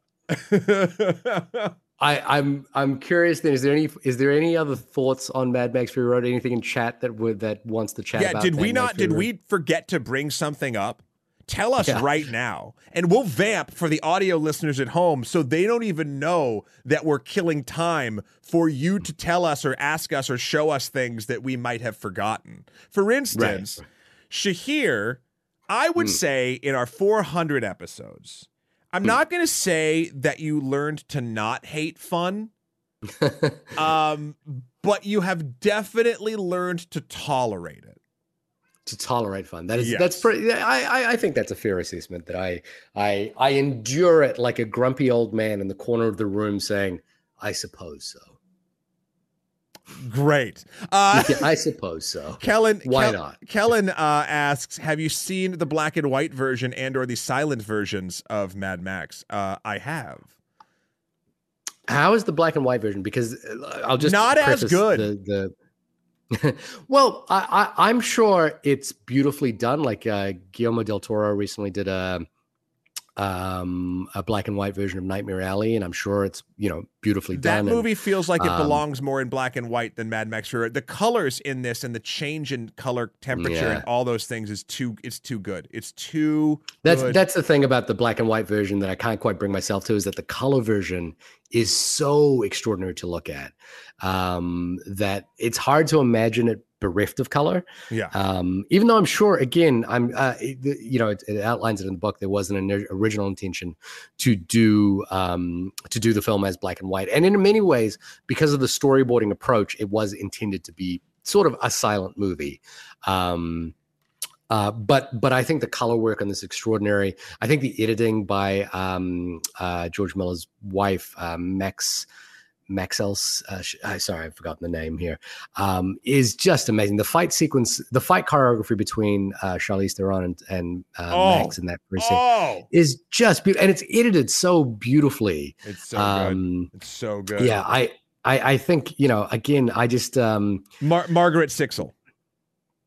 <laughs> I, I'm I'm curious. Then, is there any is there any other thoughts on Mad Max Fury Road? Anything in chat that would that wants to chat? yeah did we Max not Fury did Road? we forget to bring something up tell us Yeah. right now and we'll vamp for the audio listeners at home so they don't even know that we're killing time for you to tell us or ask us or show us things that we might have forgotten for instance shahir I would Mm. say in our 400 episodes, I'm not going to say that you learned to not hate fun, <laughs> um, but you have definitely learned to tolerate it. to tolerate fun. That is Yes. that's pretty. I, I I think that's a fair assessment. That I I I endure it like a grumpy old man in the corner of the room saying, "I suppose so." Great. Uh, Yeah, I suppose so. Kellen, Why Kel- not? Kellen uh, asks, "Have you seen the black and white version and/or the silent versions of Mad Max?" Uh, I have. How is the black and white version? Because uh, I'll just Not as good. The, the <laughs> well, I, I I'm sure it's beautifully done. Like uh, Guillermo del Toro recently did a um a black and white version of Nightmare Alley, and I'm sure it's you know beautifully That done. and- movie feels like it um, belongs more in black and white than Mad Max Fury. The colors in this and the change in color temperature Yeah. and all those things is too. It's too good. It's too. That's good. that's the thing about the black and white version that I can't quite bring myself to is that the color version is so extraordinary to look at um, that it's hard to imagine it bereft of color. yeah. Um, even though I'm sure, again, I'm uh, it- you know it, it outlines it in the book. There wasn't an original intention to do um, to do the film as black and white, and in many ways, because of the storyboarding approach, it was intended to be sort of a silent movie. Um, uh, but but I think the color work on this extraordinary. I think the editing by um, uh, George Miller's wife, uh, Max Maxell's, uh, sorry, I've forgotten the name here, um, is just amazing. The fight sequence, the fight choreography between uh, Charlize Theron and, and uh, Oh. Max in that first scene Oh, is just beautiful, and it's edited so beautifully. it's so good. um, It's so good. yeah, I, I I think you know again, I just um, Mar- Margaret Sixel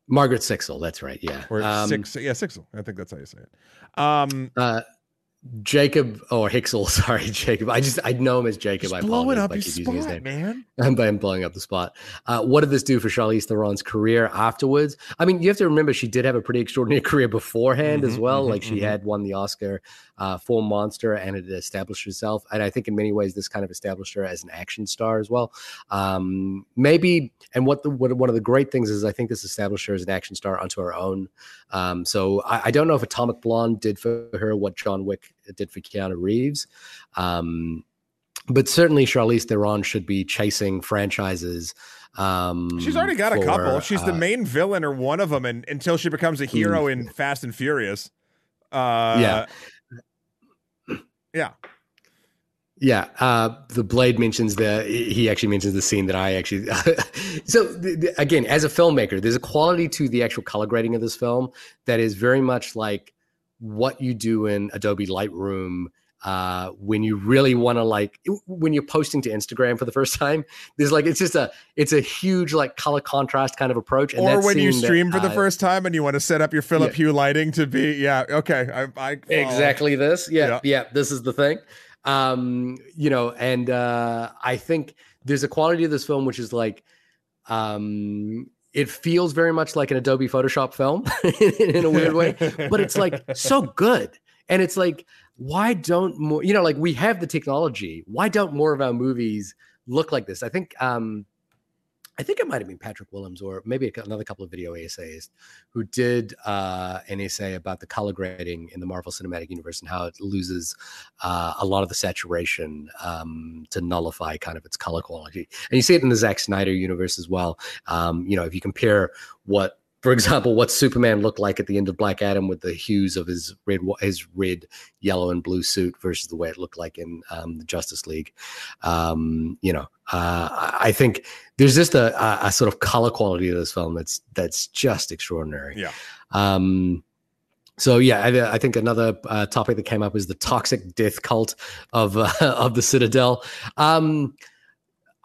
Margaret Sixel, that's right, yeah, or um, Six. Yeah, Sixel. I think that's how you say it. Um, uh, Jacob or Hixel, <laughs> sorry, Jacob. I just I know him as Jacob. just I blow it up your using his name. man. <laughs> I'm, I'm blowing up the spot. Uh, what did this do for Charlize Theron's career afterwards? I mean, you have to remember she did have a pretty extraordinary <laughs> career beforehand as Mhm, well. mhm, like she mhm. had won the Oscar uh, for Monster and it established herself. And I think in many ways this kind of established her as an action star as well. Um, maybe, and what the what, one of the great things is I think this established her as an action star onto her own. Um, so I, I don't know if Atomic Blonde did for her what John Wick did for Keanu Reeves. Um, but certainly Charlize Theron should be chasing franchises. Um, She's already got a couple. for, She's the uh, main villain or one of them, and until she becomes a hero in Fast and Furious. Uh, Yeah. Yeah. Yeah, uh, the Blade mentions the. He actually mentions the scene that I actually. <laughs> so again, as a filmmaker, there's a quality to the actual color grading of this film that is very much like what you do in Adobe Lightroom uh, when you really want to like when you're posting to Instagram for the first time. There's like it's just a it's a huge like color contrast kind of approach. And or when you scene that, stream for the uh, first time and you want to set up your Philip Hue lighting to be yeah okay I, I exactly this yeah, Yeah. yeah this is the thing um you know and uh i think there's a quality of this film which is like um it feels very much like an adobe photoshop film <laughs> in a weird way but it's like so good and it's like why don't more you know like we have the technology why don't more of our movies look like this i think um I think it might have been Patrick Willems or maybe another couple of video essays who did uh, an essay about the color grading in the Marvel Cinematic Universe and how it loses uh, a lot of the saturation um, to nullify kind of its color quality. And you see it in the Zack Snyder universe as well. Um, you know, if you compare what for example, what Superman looked like at the end of Black Adam with the hues of his red, his red, yellow, and blue suit versus the way it looked like in um, the Justice League. Um, you know, uh, I think there's just a, a, sort of color quality to this film that's that's just extraordinary. Yeah. Um, so yeah, I, I think another uh, topic that came up is the toxic death cult of uh, <laughs> of the Citadel. Um,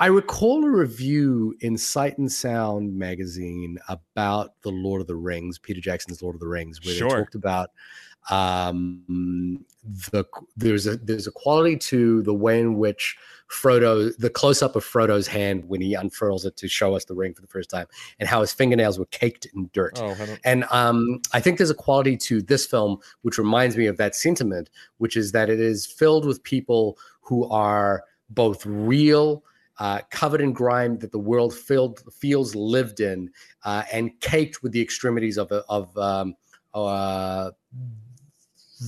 I recall a review in Sight and Sound magazine about the Lord of the Rings, Peter Jackson's Lord of the Rings, where Sure. they talked about um, the there's a there's a quality to the way in which Frodo, the close up of Frodo's hand when he unfurls it to show us the ring for the first time, and how his fingernails were caked in dirt. oh I And um, I think there's a quality to this film which reminds me of that sentiment, which is that it is filled with people who are both real, uh, covered in grime that the world filled, feels lived in, uh, and caked with the extremities of of um, uh,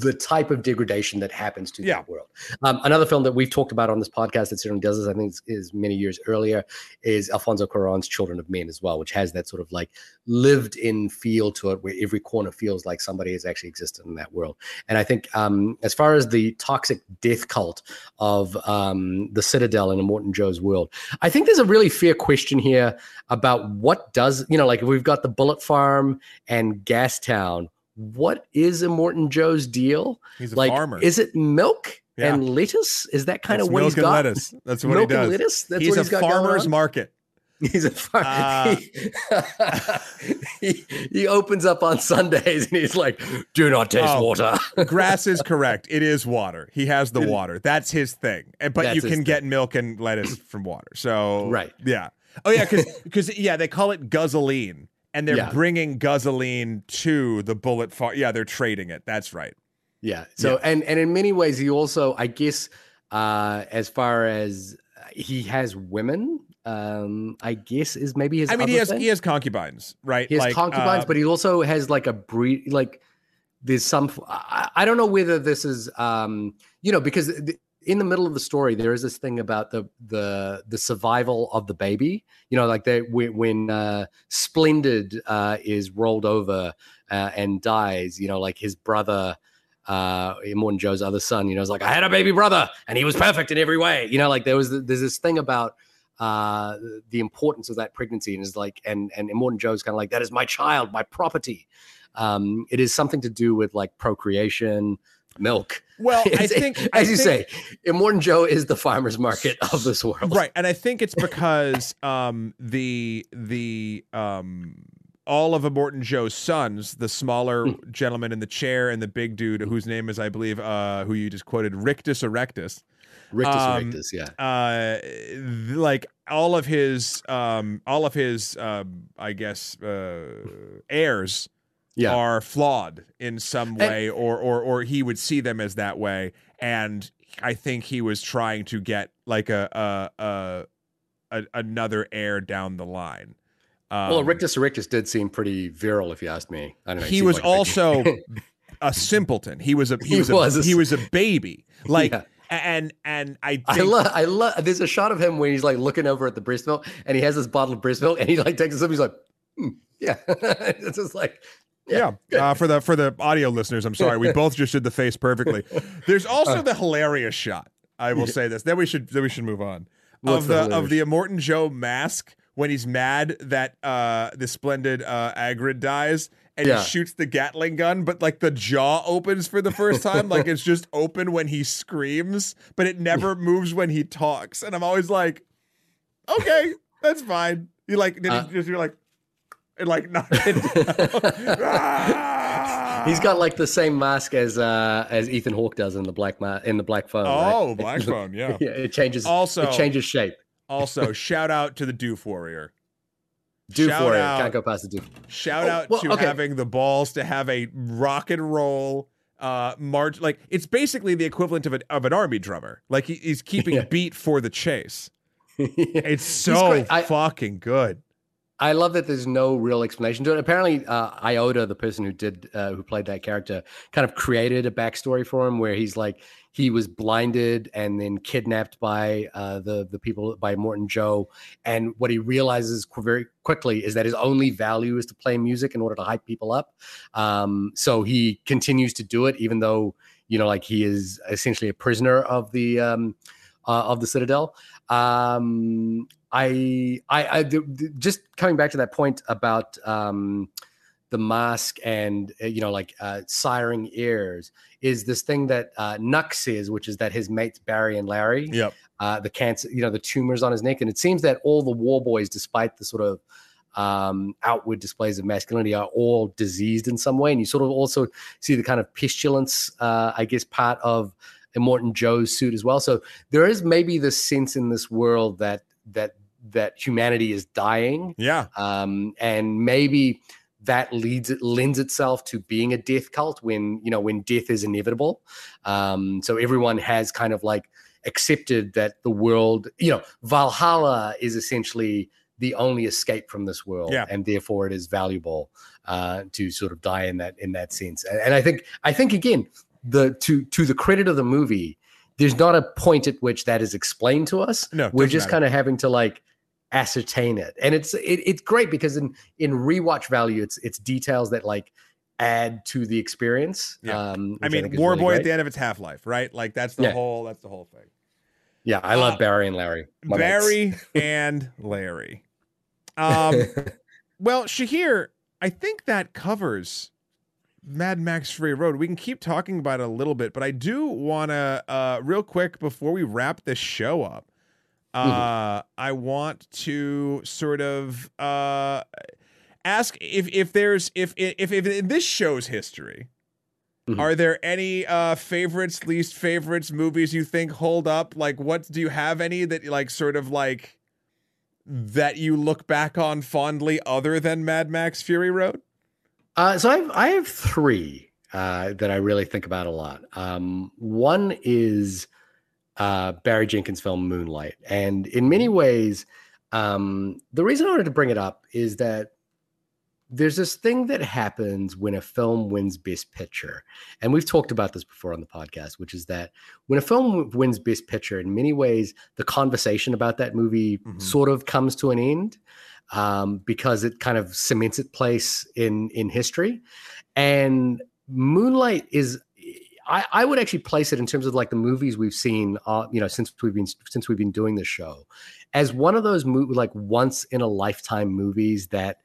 the type of degradation that happens to Yeah. that world. Um, another film that we've talked about on this podcast that certainly does this, I think, is, is many years earlier, is Alfonso Cuarón's Children of Men as well, which has that sort of like lived-in feel to it, where every corner feels like somebody has actually existed in that world. And I think, um, as far as the toxic death cult of um, the Citadel in *Morton Joe's world, I think there's a really fair question here about what does you know, like if we've got the Bullet Farm and Gastown. What is Immortan Joe's deal? He's a like, farmer. is it milk Yeah. and lettuce? Is that kind It's of what milk he's and got? lettuce. That's what milk he and does. lettuce. That's he's what a he's got going farmer's market. <laughs> He's a farmer. Uh, <laughs> he, he opens up on Sundays and he's like, "Do not taste Oh. water." <laughs> Grass is correct. It is water. He has the water. That's his thing. And- But That's you can get milk and lettuce from water. So Right. Yeah. Oh yeah, because yeah, they call it guzzolene, and they're Yeah. bringing guzzolene to the bullet. Yeah, they're trading it. That's right. Yeah. So and and in many ways he also I guess uh as far as uh, he has women um I guess is maybe his I mean, he has thing. he has concubines, right? He has Like, concubines, uh, but he also has like a breed like there's some I, I don't know whether this is um you know because the, in the middle of the story there is this thing about the the the survival of the baby. You know like they when, uh splendid uh is rolled over uh, and dies you know like his brother uh Immortan Joe's other son you know is like I had a baby brother and he was perfect in every way. You know like there was there's this thing about uh the importance of that pregnancy and is like and and Immortan Joe's kind of like that is my child my property. Um it is something to do with like procreation milk well, <laughs> I think I as you think- say Immortan Joe is the farmer's market of this world right and i think it's because um the the um all of Morton Joe's sons, the smaller Hmm. gentleman in the chair and the big dude whose name is, I believe, uh, who you just quoted, Rictus Erectus. Rictus um, Rictus yeah Uh, th- like all of his, um, all of his, um, I guess, uh, heirs yeah are flawed in some And- way, or or or he would see them as that way, and I think he was trying to get like a a, a, a another heir down the line. Um, well Rictus Rictus did seem pretty virile if you asked me I don't know he was like also <laughs> a simpleton. He was a he, He was, was a, a he was a baby. <laughs> Like Yeah. and and I think I love, I love. There's a shot of him when he's like looking over at the breast milk, and he has this bottle of breast milk, and he like takes a sip. He's like, "Hmm, yeah, <laughs> it's just like, yeah. Uh, for the for the audio listeners, I'm sorry. We <laughs> both just did the face perfectly. There's also the hilarious shot. I will say this. Then we should then we should move on. What's of the of the Immortan Joe mask when he's mad that uh the splendid uh Angharad dies and Yeah. he shoots the Gatling gun, but like the jaw opens for the first time, like it's just <laughs> open when he screams, but it never moves when he talks. And I'm always like, okay, that's fine. You like did Uh, just you're like and like knock it down. he's got like the same mask as uh as Ethan Hawke does in the black ma- in the black phone. right? Oh, <laughs> Black Phone, yeah. <laughs> yeah, it changes. Also- it changes shape. Also, shout out to the Doof Warrior. Do shout it. out- Can't go past the do. Shout Oh, out well, to okay. having the balls to have a rock and roll uh march like it's basically the equivalent of an of an army drummer. Like he, he's keeping <laughs> Yeah. beat for the chase. It's so great. I- fucking good. I love that there's no real explanation to it. Apparently, uh, Iota, the person who did uh, who played that character, kind of created a backstory for him where he's like he was blinded and then kidnapped by uh, the the people by Immortan Joe, and what he realizes very quickly is that his only value is to play music in order to hype people up. Um, so he continues to do it, even though you know, like he is essentially a prisoner of the um, uh, of the Citadel. Um, I, I, I th- th- just coming back to that point about um, the mask and uh, you know, like uh, siring ears is this thing that uh, Nux says, which is that his mates Barry and Larry, Yep. uh, the cancer, you know, the tumors on his neck, and it seems that all the war boys, despite the sort of um, outward displays of masculinity, are all diseased in some way, and you sort of also see the kind of pestilence, uh, I guess, part of Immortan Joe's suit as well. So there is maybe this sense in this world that that that humanity is dying, Yeah. um, and maybe that leads it lends itself to being a death cult when you know when death is inevitable. Um, so everyone has kind of like accepted that the world, you know, Valhalla is essentially the only escape from this world, Yeah. and therefore it is valuable uh, to sort of die in that in that sense. And, and I think I think again the to to the credit of the movie, there's not a point at which that is explained to us. No, we're just kind of having to like ascertain it, and it's it, it's great because in in rewatch value, it's it's details that like add to the experience. Yeah. Um, I mean, think is War really Boy at the end of its half life, right? Like that's the Yeah. whole that's the whole thing. Yeah, I love Uh, Barry and Larry. My mates. Barry <laughs> and Larry. Um, well, Shahir, I think that covers Mad Max Free Road. We can keep talking about it a little bit, but I do want to, uh, real quick before we wrap this show up, uh, I want to sort of uh, ask if if there's if if if in this show's history. Mhm. Are there any uh favorites, least favorites, movies you think hold up? Like, what do you have any that like sort of like that you look back on fondly, other than Mad Max Fury Road? Uh, so I have, I have three uh, that I really think about a lot. Um, one is uh, Barry Jenkins' film Moonlight, and in many ways, um, the reason I wanted to bring it up is that there's this thing that happens when a film wins Best Picture, and we've talked about this before on the podcast, which is that when a film wins Best Picture, in many ways, the conversation about that movie Mhm. sort of comes to an end um, because it kind of cements its place in in history. And Moonlight is, I, I would actually place it in terms of like the movies we've seen, uh, you know, since we've been since we've been doing this show, as one of those mo- like once in a lifetime movies that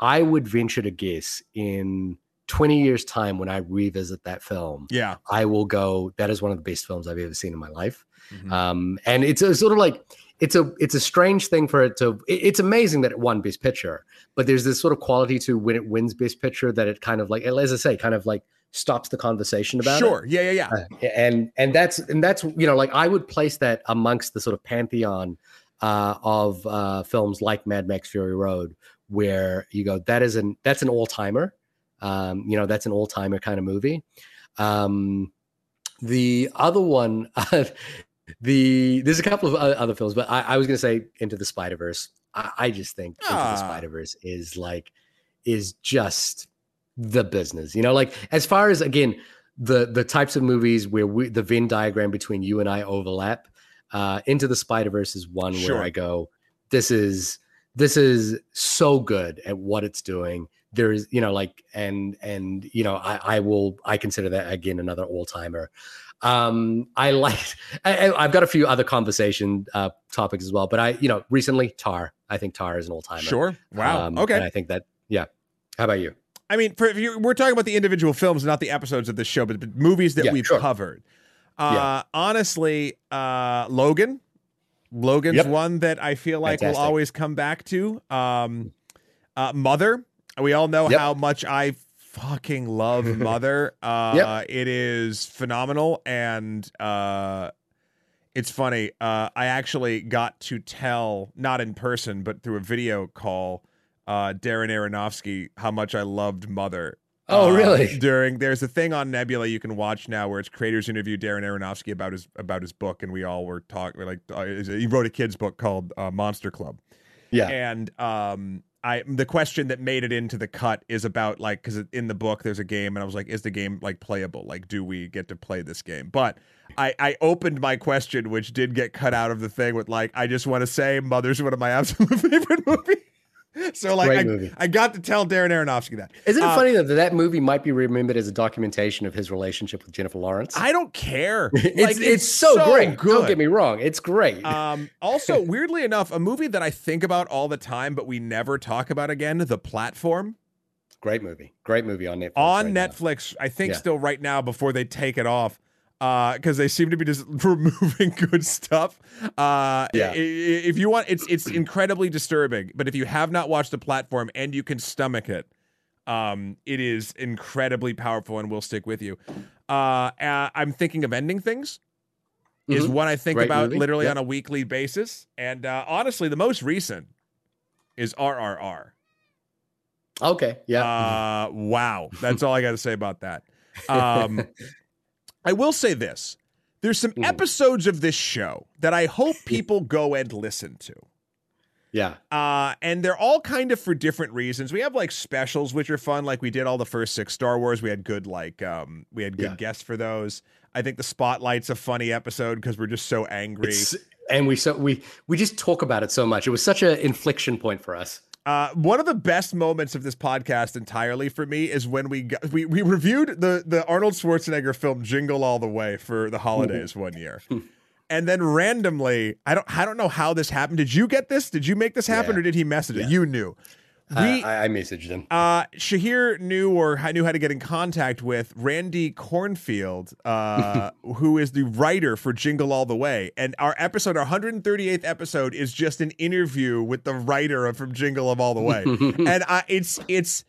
I would venture to guess in 20 years time when I revisit that film, Yeah. I will go. That is one of the best films I've ever seen in my life Mhm. um and it's a sort of like it's a it's a strange thing for it to it's amazing that it won best picture but there's this sort of quality to when it wins best picture that it kind of like as i say kind of like stops the conversation about it sure. Yeah, yeah, yeah. Uh, and and that's and that's you know like i would place that amongst the sort of pantheon uh of uh films like mad max fury road where you go that is an that's an all-timer um you know that's an all-timer kind of movie um the other one <laughs> the there's a couple of other films but i, I was going to say into the spider-verse I, I just think into Ah. the spider-verse is like is just the business you know like as far as again the the types of movies where we, the venn diagram between you and i overlap uh into the spider-verse is one Sure. where i go this is this is so good at what it's doing there is you know like and and you know i i will i consider that again another all-timer um i like <laughs> I, i've got a few other conversation uh topics as well but i you know recently tar i think tar is an all-timer Sure. Wow. Um, okay. and i think that yeah how about you I mean, for if you, we're talking about the individual films, not the episodes of this show, but, but movies that Yeah, we've sure. covered. Uh, Yeah. Honestly, uh, Logan, Logan's Yep. one that I feel like Fantastic. we'll always come back to. Um, uh, Mother, we all know Yep. how much I fucking love <laughs> Mother. Uh, It is phenomenal, and uh, it's funny. Uh, I actually got to tell, not in person, but through a video call, uh, Darren Aronofsky how much I loved Mother. Oh, Uh, really? <laughs> During there's a thing on Nebula you can watch now where it's creators interview Darren Aronofsky about his about his book, and we all were talking like uh, he wrote a kids book called uh, Monster Club, yeah and um, I the question that made it into the cut is about like because in the book there's a game, and I was like, is the game like playable? Like, do we get to play this game? But I I opened my question, which did get cut out of the thing with like, I just want to say, Mother's one of my <laughs> absolute favorite movies. <laughs> So like I. I got to tell Darren Aronofsky that. Isn't it Uh, funny that that movie might be remembered as a documentation of his relationship with Jennifer Lawrence? I don't care. <laughs> it's, Like, it's, so, great. good. Don't get me wrong. It's great. Um, <laughs> also, weirdly enough, a movie that I think about all the time, but we never talk about again, The Platform. great movie. Great movie on Netflix. on right now. Netflix, I think Yeah. still right now before they take it off. Because they seem to be just <laughs> removing good stuff. Uh, Yeah. If you want, it's it's incredibly disturbing. But if you have not watched the platform and you can stomach it, um, it is incredibly powerful and will stick with you. Uh, uh, I'm thinking of ending things. Is Mhm. one I think Great about movie. literally Yep. on a weekly basis, and uh, honestly, the most recent is RRR. Okay. Yeah. Uh, wow. That's all I got to say about that. Um, <laughs> I will say this there's some Mhm. episodes of this show that I hope people go and listen to. Yeah. Uh, and they're all kind of for different reasons. We have like specials, which are fun. Like we did all the first six Star Wars. We had good like um, we had good Yeah. guests for those. I think the Spotlight's a funny episode because we're just so angry. It's, and we so we we just talk about it so much. It was such an inflection point for us. Uh, one of the best moments of this podcast entirely for me is when we got, we we reviewed the the Arnold Schwarzenegger film Jingle All the Way for the holidays one year. <laughs> And then randomly, I don't I don't know how this happened. Did you get this? Did you make this happen Yeah. or did he message it? You knew. We I, I messaged him. uh, Shahir knew or I knew how to get in contact with Randy Kornfield, uh, <laughs> who is the writer for Jingle All the Way. And our episode, our 138th episode, is just an interview with the writer of from Jingle of All the Way. <laughs> and I, it's it's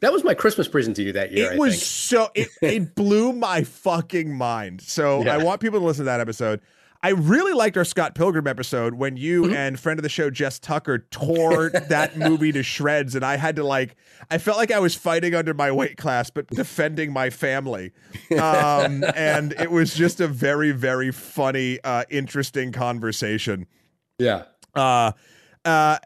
That was my Christmas present to you that year. it I was think. so it, <laughs> it blew my fucking mind. So Yeah. I want people to listen to that episode. I really liked our Scott Pilgrim episode when you Mm-hmm. and friend of the show Jess Tucker tore <laughs> that movie to shreds, and I had to like, I felt like I was fighting under my weight class, but defending my family. Um, <laughs> and it was just a very, very funny, uh, interesting conversation Yeah. uh uh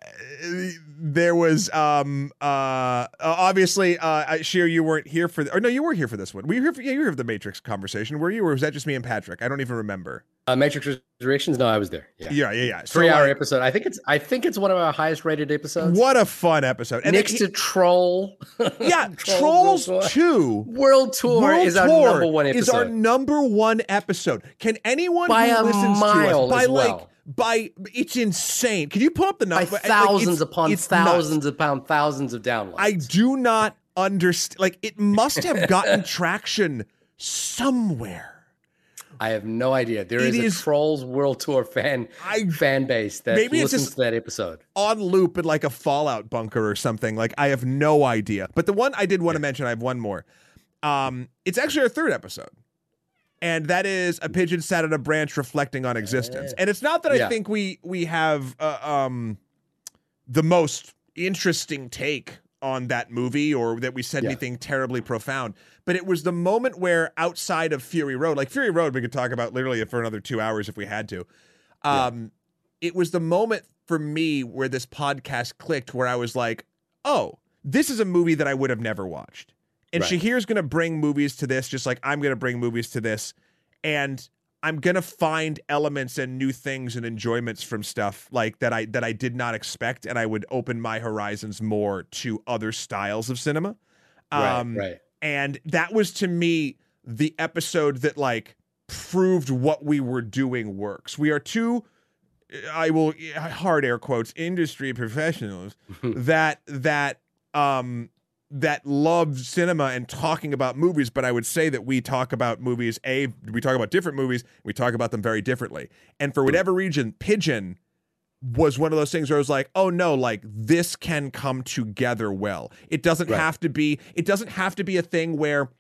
there was um uh obviously uh I- Shahir you weren't here for the, or no you were here for this one were you here for yeah you were here for the Matrix conversation were you or was that just me and Patrick I don't even remember Uh, Matrix Resurrections. No, I was there. Yeah. yeah yeah yeah So, Three hour like, episode. I think it's. I think it's one of our highest rated episodes. what a fun episode and Next he- to Troll. <laughs> yeah <laughs> Trolls Trolls World 2 World Tour World is our number one episode. is our number one episode. Can anyone By who listens to us by like well. By it's insane. Can you pull up the by number? Like, thousands it's- upon it's nuts. thousands upon thousands of downloads. I do not understand. Like, it must have gotten <laughs> traction somewhere. I have no idea. There is, is a Trolls World Tour fan I- fan base that Maybe it's listens just- to that episode. On loop in like a Fallout bunker or something. Like, I have no idea. But the one I did want to mention, I have one more. Um, it's actually our third episode. And that is a pigeon sat on a branch reflecting on existence. And it's not that I Yeah. think we we have uh, um the most interesting take on that movie or that we said Yeah. anything terribly profound. But it was the moment where outside of Fury Road, like Fury Road, we could talk about literally for another two hours if we had to. Um, It was the moment for me where this podcast clicked, where I was like, oh, this is a movie that I would have never watched. And Right. Shahir's going to bring movies to this, just like I'm going to bring movies to this. And I'm gonna find elements and new things and enjoyments from stuff like that I that I did not expect, and I would open my horizons more to other styles of cinema. Um, right, right. And that was to me the episode that like proved what we were doing works. We are two, I will hard air quotes, industry professionals <laughs> that that um that love cinema and talking about movies, but I would say that we talk about movies. A, we talk about different movies. We talk about them very differently. And for whatever reason, Pigeon was one of those things where I was like, oh no, like this can come together well. It doesn't Right. have to be. It doesn't have to be a thing where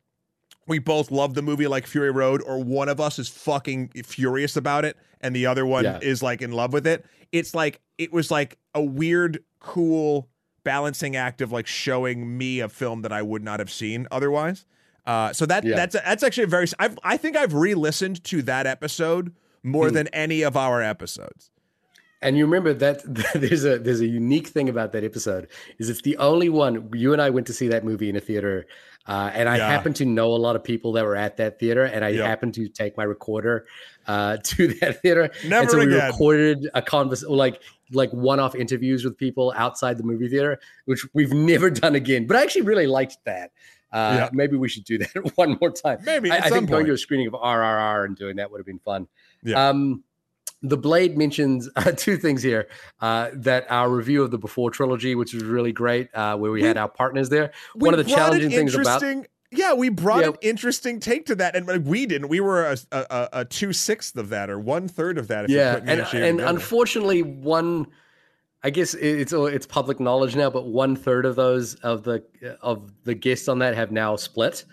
we both love the movie like Fury Road, or one of us is fucking furious about it and the other one Yeah. is like in love with it. It's like it was like a weird, cool balancing act of like showing me a film that I would not have seen otherwise. Uh, so that Yeah. that's that's actually a very. I've, I think I've re-listened to that episode more Hmm. than any of our episodes. And you remember that <laughs> there's a there's a unique thing about that episode is it's the only one you and I went to see that movie in a theater, uh, and I Yeah. happen to know a lot of people that were at that theater, and I Yep. happened to take my recorder uh, <laughs> to that theater. Never and so we recorded a convers like like one off interviews with people outside the movie theater, which we've never done again. But I actually really liked that. Uh. Maybe we should do <laughs> that one more time. Maybe I, at I some think going point. to a screening of RRR and doing that would have been fun. Yeah. Um, the Blade mentions <laughs> uh, two things here. Uh, that our review of the Before trilogy, which was really great, uh, where we, We- had our partners there. One of the challenging things about interesting- Yeah, we brought Yeah. an interesting take to that, and we didn't. We were a, a, a, two sixth of that, or one third of that. If you yeah, and and unfortunately, one. I guess it- it's it's public knowledge now, but one third of those of the of the guests on that have now split,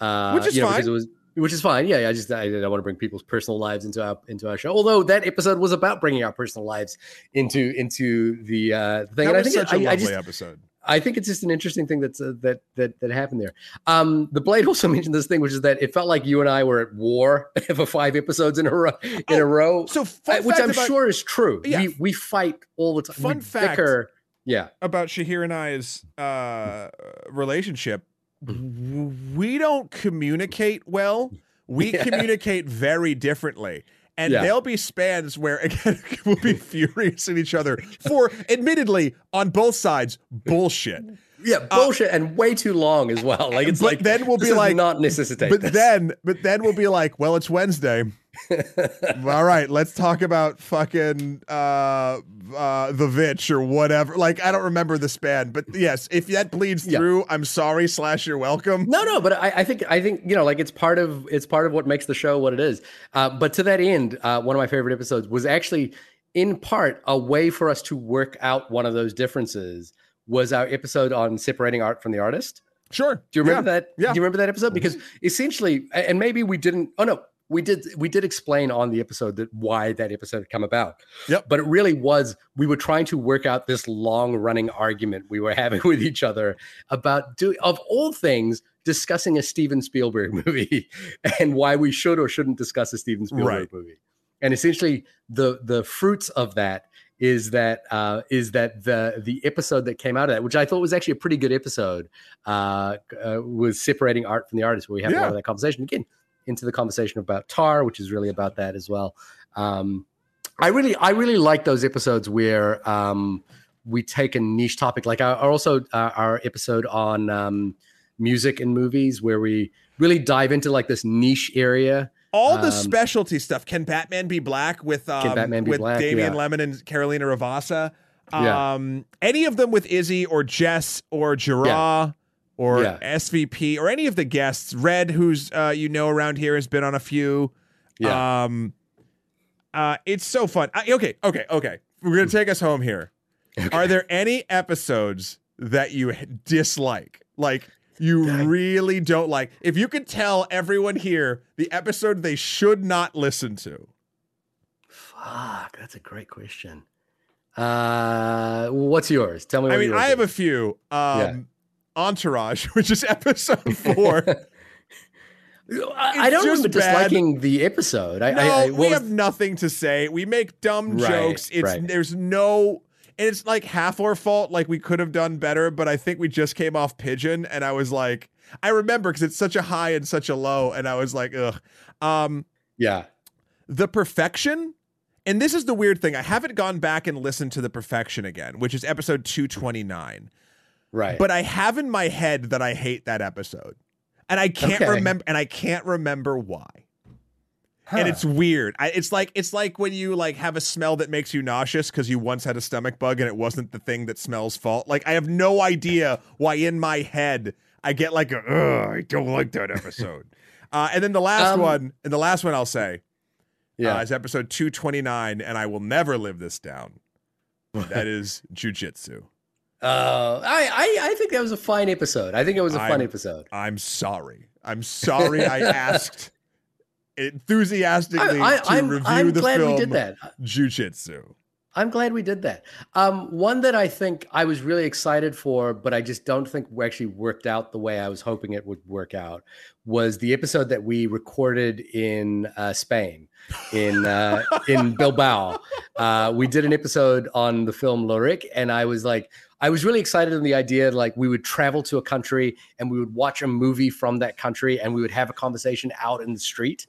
uh, Which is you know, fine. because it was which is fine. Yeah, I just I, don't want to bring people's personal lives into our into our show. Although that episode was about bringing our personal lives into into the uh, thing. that and I was think such a I, I lovely just episode. I think it's just an interesting thing that's uh, that that that happened there. Um, the Blade also <laughs> mentioned this thing, which is that it felt like you and I were at war <laughs> for five episodes in a row. In Oh, a row, So, uh, which I'm about, sure is true. Yeah. We we fight all the time. Fun we fact. bicker. Yeah, about Shahir and I's uh, relationship, Hmm. we don't communicate well. We <laughs> Yeah. communicate very differently. And Yeah. there'll be spans where <laughs> again we'll be furious at each other for admittedly on both sides bullshit. Yeah, bullshit, and way too long as well. Like it's Uh, like then we'll be like- not necessitate. But this. then but then we'll be like, well, it's Wednesday. <laughs> All right, let's talk about fucking uh uh the Vitch or whatever. Like I don't remember the span, but yes, if that bleeds Yeah. through, I'm sorry slash you're welcome. No, no, but I, I think I think you know, like it's part of it's part of what makes the show what it is. Uh, but to that end, uh, one of my favorite episodes was actually, in part, a way for us to work out one of those differences. Was our episode on separating art from the artist? Sure. Do you remember that? yeah. Do you remember that episode? Because essentially, and maybe we didn't. Oh no, we did. We did explain on the episode that why that episode had come about. Yep. But it really was we were trying to work out this long running argument we were having <laughs> with each other about do of all things discussing a Steven Spielberg <laughs> movie and why we should or shouldn't discuss a Steven Spielberg Right. movie. And essentially, the the fruits of that is that uh, is that the the episode that came out of that, which I thought was actually a pretty good episode, uh, uh, was separating art from the artist, where we have a lot of that conversation again into the conversation about Tar, which is really about that as well. Um, I really I really like those episodes where um, we take a niche topic, like our, our also uh, our episode on um, music and movies, where we really dive into like this niche area. All the Um, specialty stuff. Can Batman be black with um, Batman Be with Black? Damian Yeah. Lemon and Carolina Ravassa? Yeah. Um, any of them with Izzy or Jess or Gerard or Yeah. SVP or any of the guests. Red, who's uh, you know around here, has been on a few. Yeah. Um, uh, it's so fun. I, okay, okay, okay. We're gonna take us home here. <laughs> Are there any episodes that you dislike? Like you really don't like? If you could tell everyone here the episode they should not listen to. Fuck, that's a great question. Uh, what's yours? Tell me. What I mean, I have a few. Um, Entourage, <laughs> which is episode <laughs> four. I, I don't just remember bad. disliking the episode. I, no, I, I, we was- have nothing to say. We make dumb Right, jokes. It's right. there's no and it's like half our fault. Like we could have done better, but I think we just came off pigeon, and I was like, I remember because it's such a high and such a low, and I was like, ugh. Um, yeah. the perfection, and this is the weird thing. I haven't gone back and listened to the perfection again, which is episode two twenty nine. Right. But I have in my head that I hate that episode, and I can't Okay. remember, and I can't remember why and it's weird. I, it's like it's like when you like have a smell that makes you nauseous because you once had a stomach bug and it wasn't the thing that smells fault. Like I have no idea why in my head I get like a Ugh, I don't like that episode. <laughs> uh, and then the last Um, one, and the last one I'll say yeah. uh, is episode two twenty nine, and I will never live this down. That <laughs> is jujitsu. Uh, I, I I think that was a fine episode. I think it was a fun episode. I'm sorry. I'm sorry. I <laughs> asked enthusiastically I, to I, I'm, review I'm the glad film we did that. Jujitsu. I'm glad we did that. Um, one that I think I was really excited for, but I just don't think actually worked out the way I was hoping it would work out, was the episode that we recorded in uh, Spain, in uh, in <laughs> Bilbao. Uh, we did an episode on the film Loreak, and I was like, I was really excited in the idea like we would travel to a country and we would watch a movie from that country, and we would have a conversation out in the street.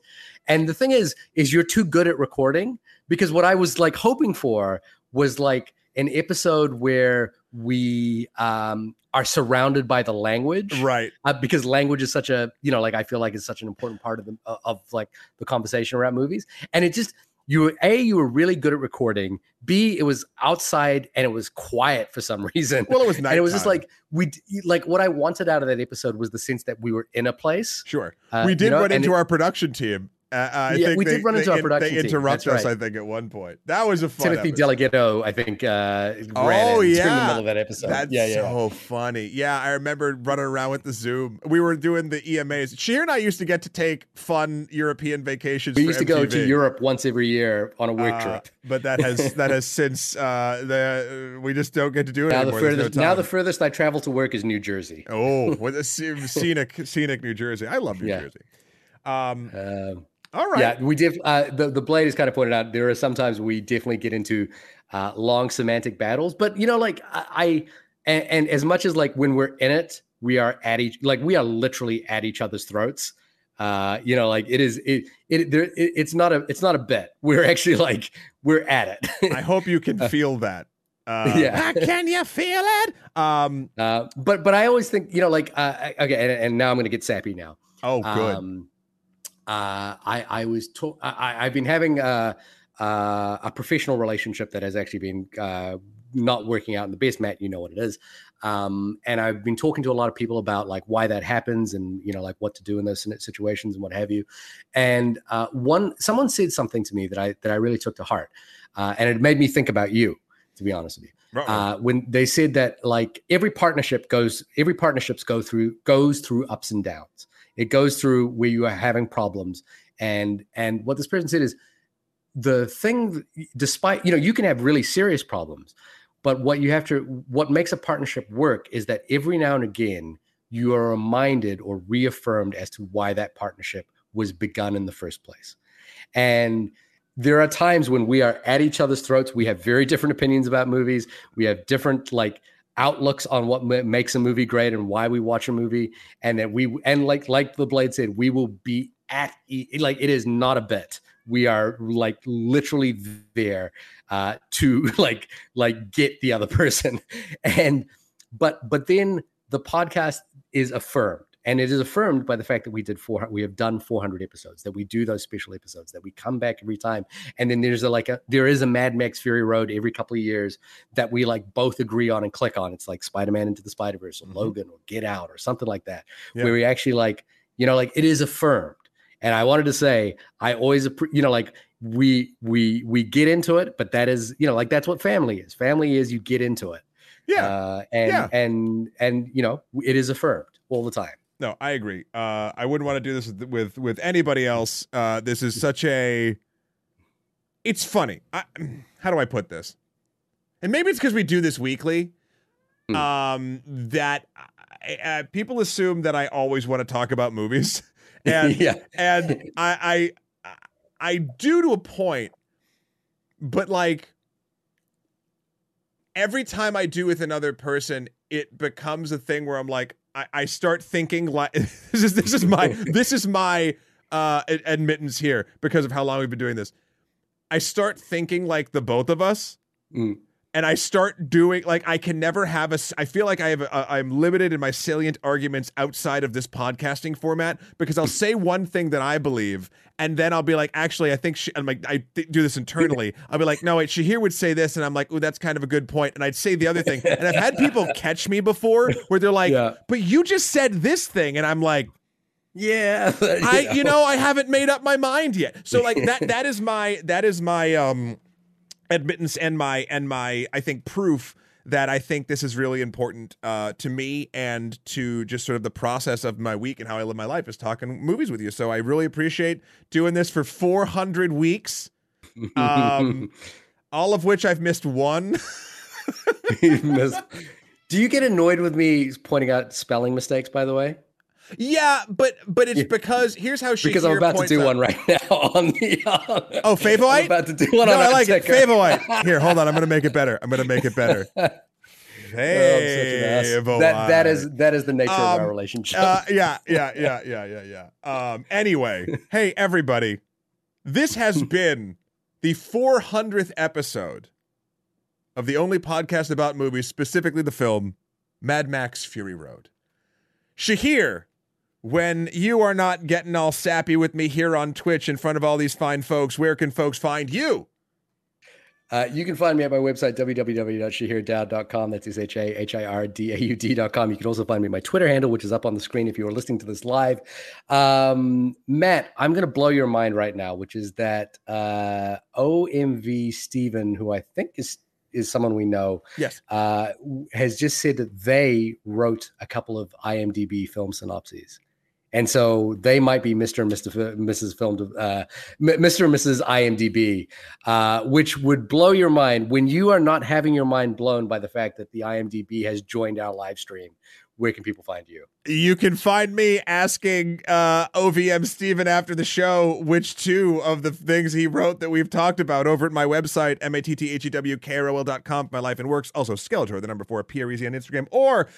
And the thing is, is you're too good at recording because what I was like hoping for was like an episode where we um, are surrounded by the language, Right. uh, because language is such a you know like I feel like it's such an important part of the of, of like the conversation around movies, and it just you were a you were really good at recording. B it was outside and it was quiet for some <laughs> reason. Well, it was and it was just like we like what I wanted out of that episode was the sense that we were in a place. sure. Uh, we you did know, run and into it- our production team, Uh, I Yeah, think we they, did run into they, our production They interrupt us, right. I think, at one point. That was a fun Timothy episode. Delgado, I think, uh, Oh in the middle of that episode. That's yeah, yeah. so funny. Yeah, I remember running around with the Zoom. We were doing the EMAs. Shahir and I used to get to take fun European vacations. we used to go to Europe once every year on a work Uh, trip. but that has <laughs> that has since uh, the we just don't get to do it Now the anymore. No furthest, now the furthest I travel to work is New Jersey. oh, <laughs> what a scenic scenic New Jersey. I love New Yeah. Jersey. Um, Um, all right. Yeah, we did. Uh, the the blade has kind of pointed out there are sometimes we definitely get into uh, long semantic battles, but you know, like I, I and, and as much as like when we're in it, we are at each like we are literally at each other's throats. Uh, you know, like it is it it, there, it it's not a it's not a bet. <laughs> We're actually like we're at it. I hope you can <laughs> feel that. Uh, <laughs> Yeah. Can you feel it? Um. uh, but but I always think you know like uh, okay, and, and now I'm going to get sappy now. Oh, good. Um, uh, I I was told I, I've been having a, uh, a professional relationship that has actually been uh, not working out in the best. Matt, you know what it is. Um, and I've been talking to a lot of people about like why that happens and you know like what to do in those situations and what have you. And uh, one someone said something to me that I that I really took to heart, uh, and it made me think about you. To be honest with you, uh, when they said that like every partnership goes every partnerships go through goes through ups and downs it goes through where you are having problems and and what this person said is the thing despite you know you can have really serious problems but what you have to what makes a partnership work is that every now and again you are reminded or reaffirmed as to why that partnership was begun in the first place and there are times when we are at each other's throats. We have very different opinions about movies. We have different like outlooks on what makes a movie great and why we watch a movie. And that we and like like the blade said, we will be at like it is not a bit. We are like literally there uh, to <laughs> like like get the other <laughs> person. And but but then the podcast is affirmed and it is affirmed by the fact that we did four we have done 400 episodes that we do those special episodes that we come back every time and then there's a like a there is a mad max fury road every couple of years that we like both agree on and click on it's like spider-man into the spider-verse or Mhm. logan or get out or something like that Yeah. where we actually like you know like it is affirmed and i wanted to say i always you know like we we we get into it but that is you know like that's what family is family is you get into it yeah. uh, and Yeah. and and you know it is affirmed all the time No, I agree. Uh, I wouldn't want to do this with with, with anybody else. Uh, this is such a. It's funny. I, how do I put this? And maybe it's because we do this weekly. Hmm. Um, that I, uh, people assume that I always want to talk about movies, and <laughs> yeah and I, I I do to a point, but like every time I do with another person, it becomes a thing where I'm like, I, I start thinking like <laughs> this is this is my <laughs> this is my uh admittance here because of how long we've been doing this. I start thinking like the both of us. Mm. And I start doing like I can never have a. I feel like I have. A, I'm limited in my salient arguments outside of this podcasting format because I'll say one thing that I believe, and then I'll be like, actually, I think she, I'm like, I th- do this internally. I'll be like, no, wait, Shahir would say this, and I'm like, oh, that's kind of a good point, and I'd say the other thing, <laughs> and I've had people catch me before where they're like, Yeah. but you just said this thing, and I'm like, yeah <laughs> I, you know, I haven't made up my mind yet. So like that, that is my, that is my um admittance and my, and my, I think proof that I think this is really important uh, to me and to just sort of the process of my week and how I live my life is talking movies with you. So I really appreciate doing this for 400 weeks, um, <laughs> all of which I've missed one. <laughs> Miss- do you get annoyed with me pointing out spelling mistakes by the way yeah, but but it's Yeah. because here's how she because i'm about to do one right now on the Oh, Favowite? i'm about to do one no, on I like it. Artica. Favorite. Here, hold on. I'm gonna make it better. I'm gonna make it better. <laughs> Oh, I'm such an ass. Favorite. that that is that is the nature of Um, our relationship Uh, yeah, yeah, yeah, yeah, yeah, yeah. Um, anyway, <laughs> hey everybody, this has <laughs> been the 400th episode of the only podcast about movies, specifically the film Mad Max Fury Road. Shahir, when you are not getting all sappy with me here on Twitch in front of all these fine folks, where can folks find you? Uh, you can find me at my website, www.shahirdaud.com. That's S-H-A-H-I-R-D-A-U-D.com. You can also find me at my Twitter handle, which is up on the screen if you are listening to this live. Um, Matt, I'm going to blow your mind right now, which is that uh, OMV Steven, who I think is is someone we know, Yes. uh, has just said that they wrote a couple of IMDb film synopses. And so they might be Mr. and Mr. Mrs. Film, uh, Mr. and Mrs. IMDb, uh, which would blow your mind when you are not having your mind blown by the fact that the IMDb has joined our live stream. Where can people find you? You can find me asking uh, OVM Steven after the show which two of the things he wrote that we've talked about over at my website, M-A-T-T-H-E-W-K-R-O-L dot com, my life and works. Also, Skeletor, the number four, P-R-E-Z on Instagram, or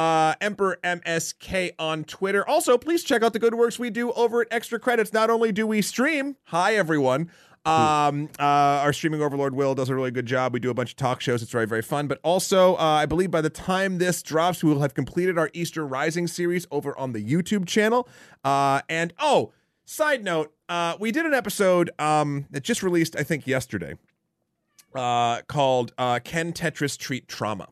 uh, Emperor MSK on Twitter. Also, please check out the good works we do over at Extra Credits. Not only do we stream, hi everyone, um, uh, our streaming overlord Will does a really good job. We do a bunch of talk shows. It's very, very fun. But also, uh, I believe by the time this drops, we will have completed our Easter Rising series over on the YouTube channel. Uh, and oh, side note, uh, we did an episode um, that just released, I think, yesterday, uh, called uh, "Can Tetris Treat Trauma?"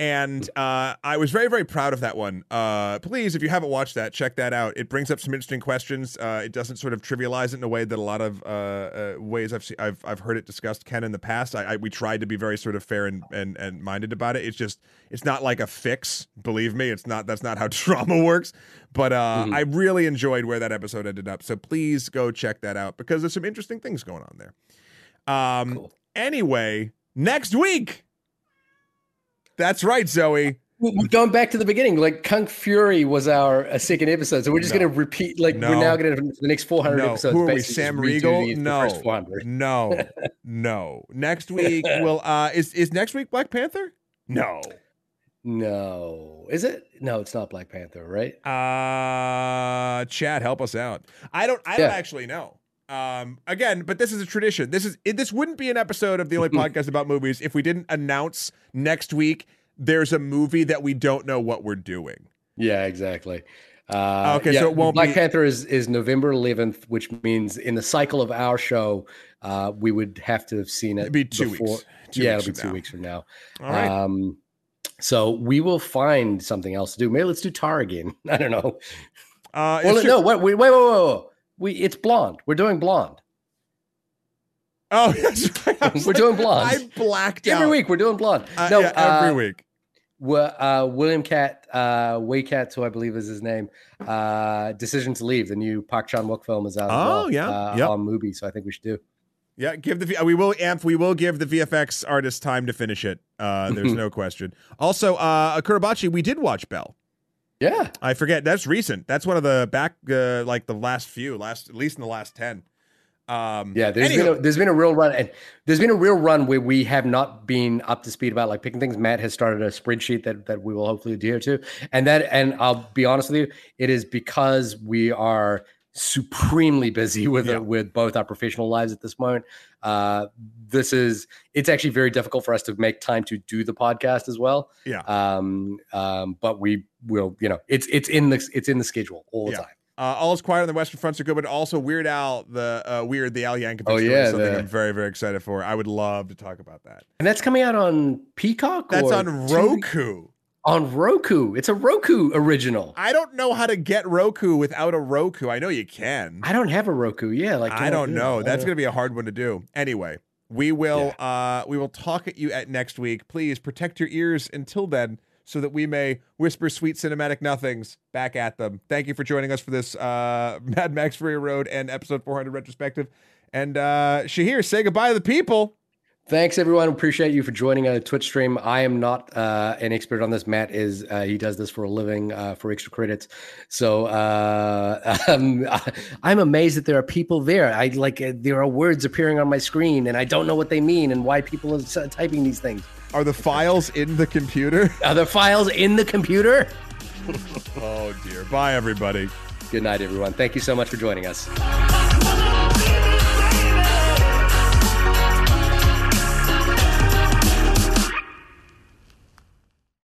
And uh, I was very, very proud of that one. Uh, please, if you haven't watched that, check that out. It brings up some interesting questions. Uh, it doesn't sort of trivialize it in a way that a lot of uh, uh, ways I've, I've I've heard it discussed can in the past. I, I we tried to be very sort of fair and, and and minded about it. It's just it's not like a fix. Believe me, it's not. That's not how <laughs> trauma works. But uh, I really enjoyed where that episode ended up. So please go check that out because there's some interesting things going on there. Um, Cool. Anyway, next week. That's right, Zoe. Going back to the beginning. Like Kung Fury was our uh, second episode, so we're just No. going to repeat. Like No. we're now going to the next 400 No, episodes. who are we? Sam just redo Riegel? the- the No, no, no. Next week <laughs> will uh is is next week Black Panther? No. No, is it? No, it's not Black Panther, right? Uh, Chad, help us out. I don't. I don't actually know. Um, again, but this is a tradition. This is it, this wouldn't be an episode of the only <laughs> podcast about movies if we didn't announce next week there's a movie that we don't know what we're doing. Yeah, exactly. Uh, Okay, yeah, so it won't Black be- Panther is is November 11th, which means in the cycle of our show, uh, we would have to have seen it. It'd be two before- weeks. Two yeah, weeks it'll be two now. weeks from now. All right. Um, so we will find something else to do. Maybe let's do Tar again. <laughs> I don't know. uh, Well, no, wait, wait, wait, wait, wait. We it's blonde. We're doing blonde. Oh, <laughs> right. We're doing blonde. I blacked Every out. Every week we're doing blonde. Uh, no, yeah, every uh, week. Uh, William Cat, uh, Waycat, who I believe is his name, uh, Decision to Leave, the new Park Chan Wook film is out. Oh, well, yeah, uh, yep. on movie. So I think we should do. Yeah, give the uh, we will amp we will give the VFX artist time to finish it. Uh, there's <laughs> no question. Also, uh, Kurabachi, we did watch Belle. Yeah, I forget that's recent. That's one of the back uh, like the last few, last at least in the last ten. Um, yeah. There's been a, there's been a real run, and there's been a real run where we have not been up to speed about like picking things. Matt has started a spreadsheet that that we will hopefully adhere to, and that and I'll be honest with you, it is because we are supremely busy with Yeah. with both our professional lives at this moment. Uh, this is it's actually very difficult for us to make time to do the podcast as well. Yeah. Um, um, but we will, you know, it's it's in the it's in the schedule all the Yeah. time. uh, all is quiet on the Western Front, so good. But also Weird Al, the uh, Weird the Al Yankovic. Oh, story yeah, something the- I'm very very excited for. I would love to talk about that. And that's coming out on Peacock. That's or on? Roku. On Roku. It's a Roku original. I don't know how to get Roku without a Roku. I know you can. I don't have a Roku. Yeah, like I don't know. That's going to be a hard one to do. Anyway, we will uh we will talk at you at next week. Please protect your ears until then so that we may whisper sweet cinematic nothings back at them. Thank you for joining us for this uh <laughs> Mad Max Fury Road and episode 400 retrospective. And uh Shahir, say goodbye to the people. Thanks everyone. Appreciate you for joining a Twitch stream. I am not uh, an expert on this. Matt is. Uh, he does this for a living uh, for extra credits. So uh, <laughs> um, I'm amazed that there are people there. I like uh, there are words appearing on my screen, and I don't know what they mean and why people are typing these things. Are the files in the computer? <laughs> Are the files in the computer? <laughs> Oh dear. Bye everybody. Good night, everyone. Thank you so much for joining us.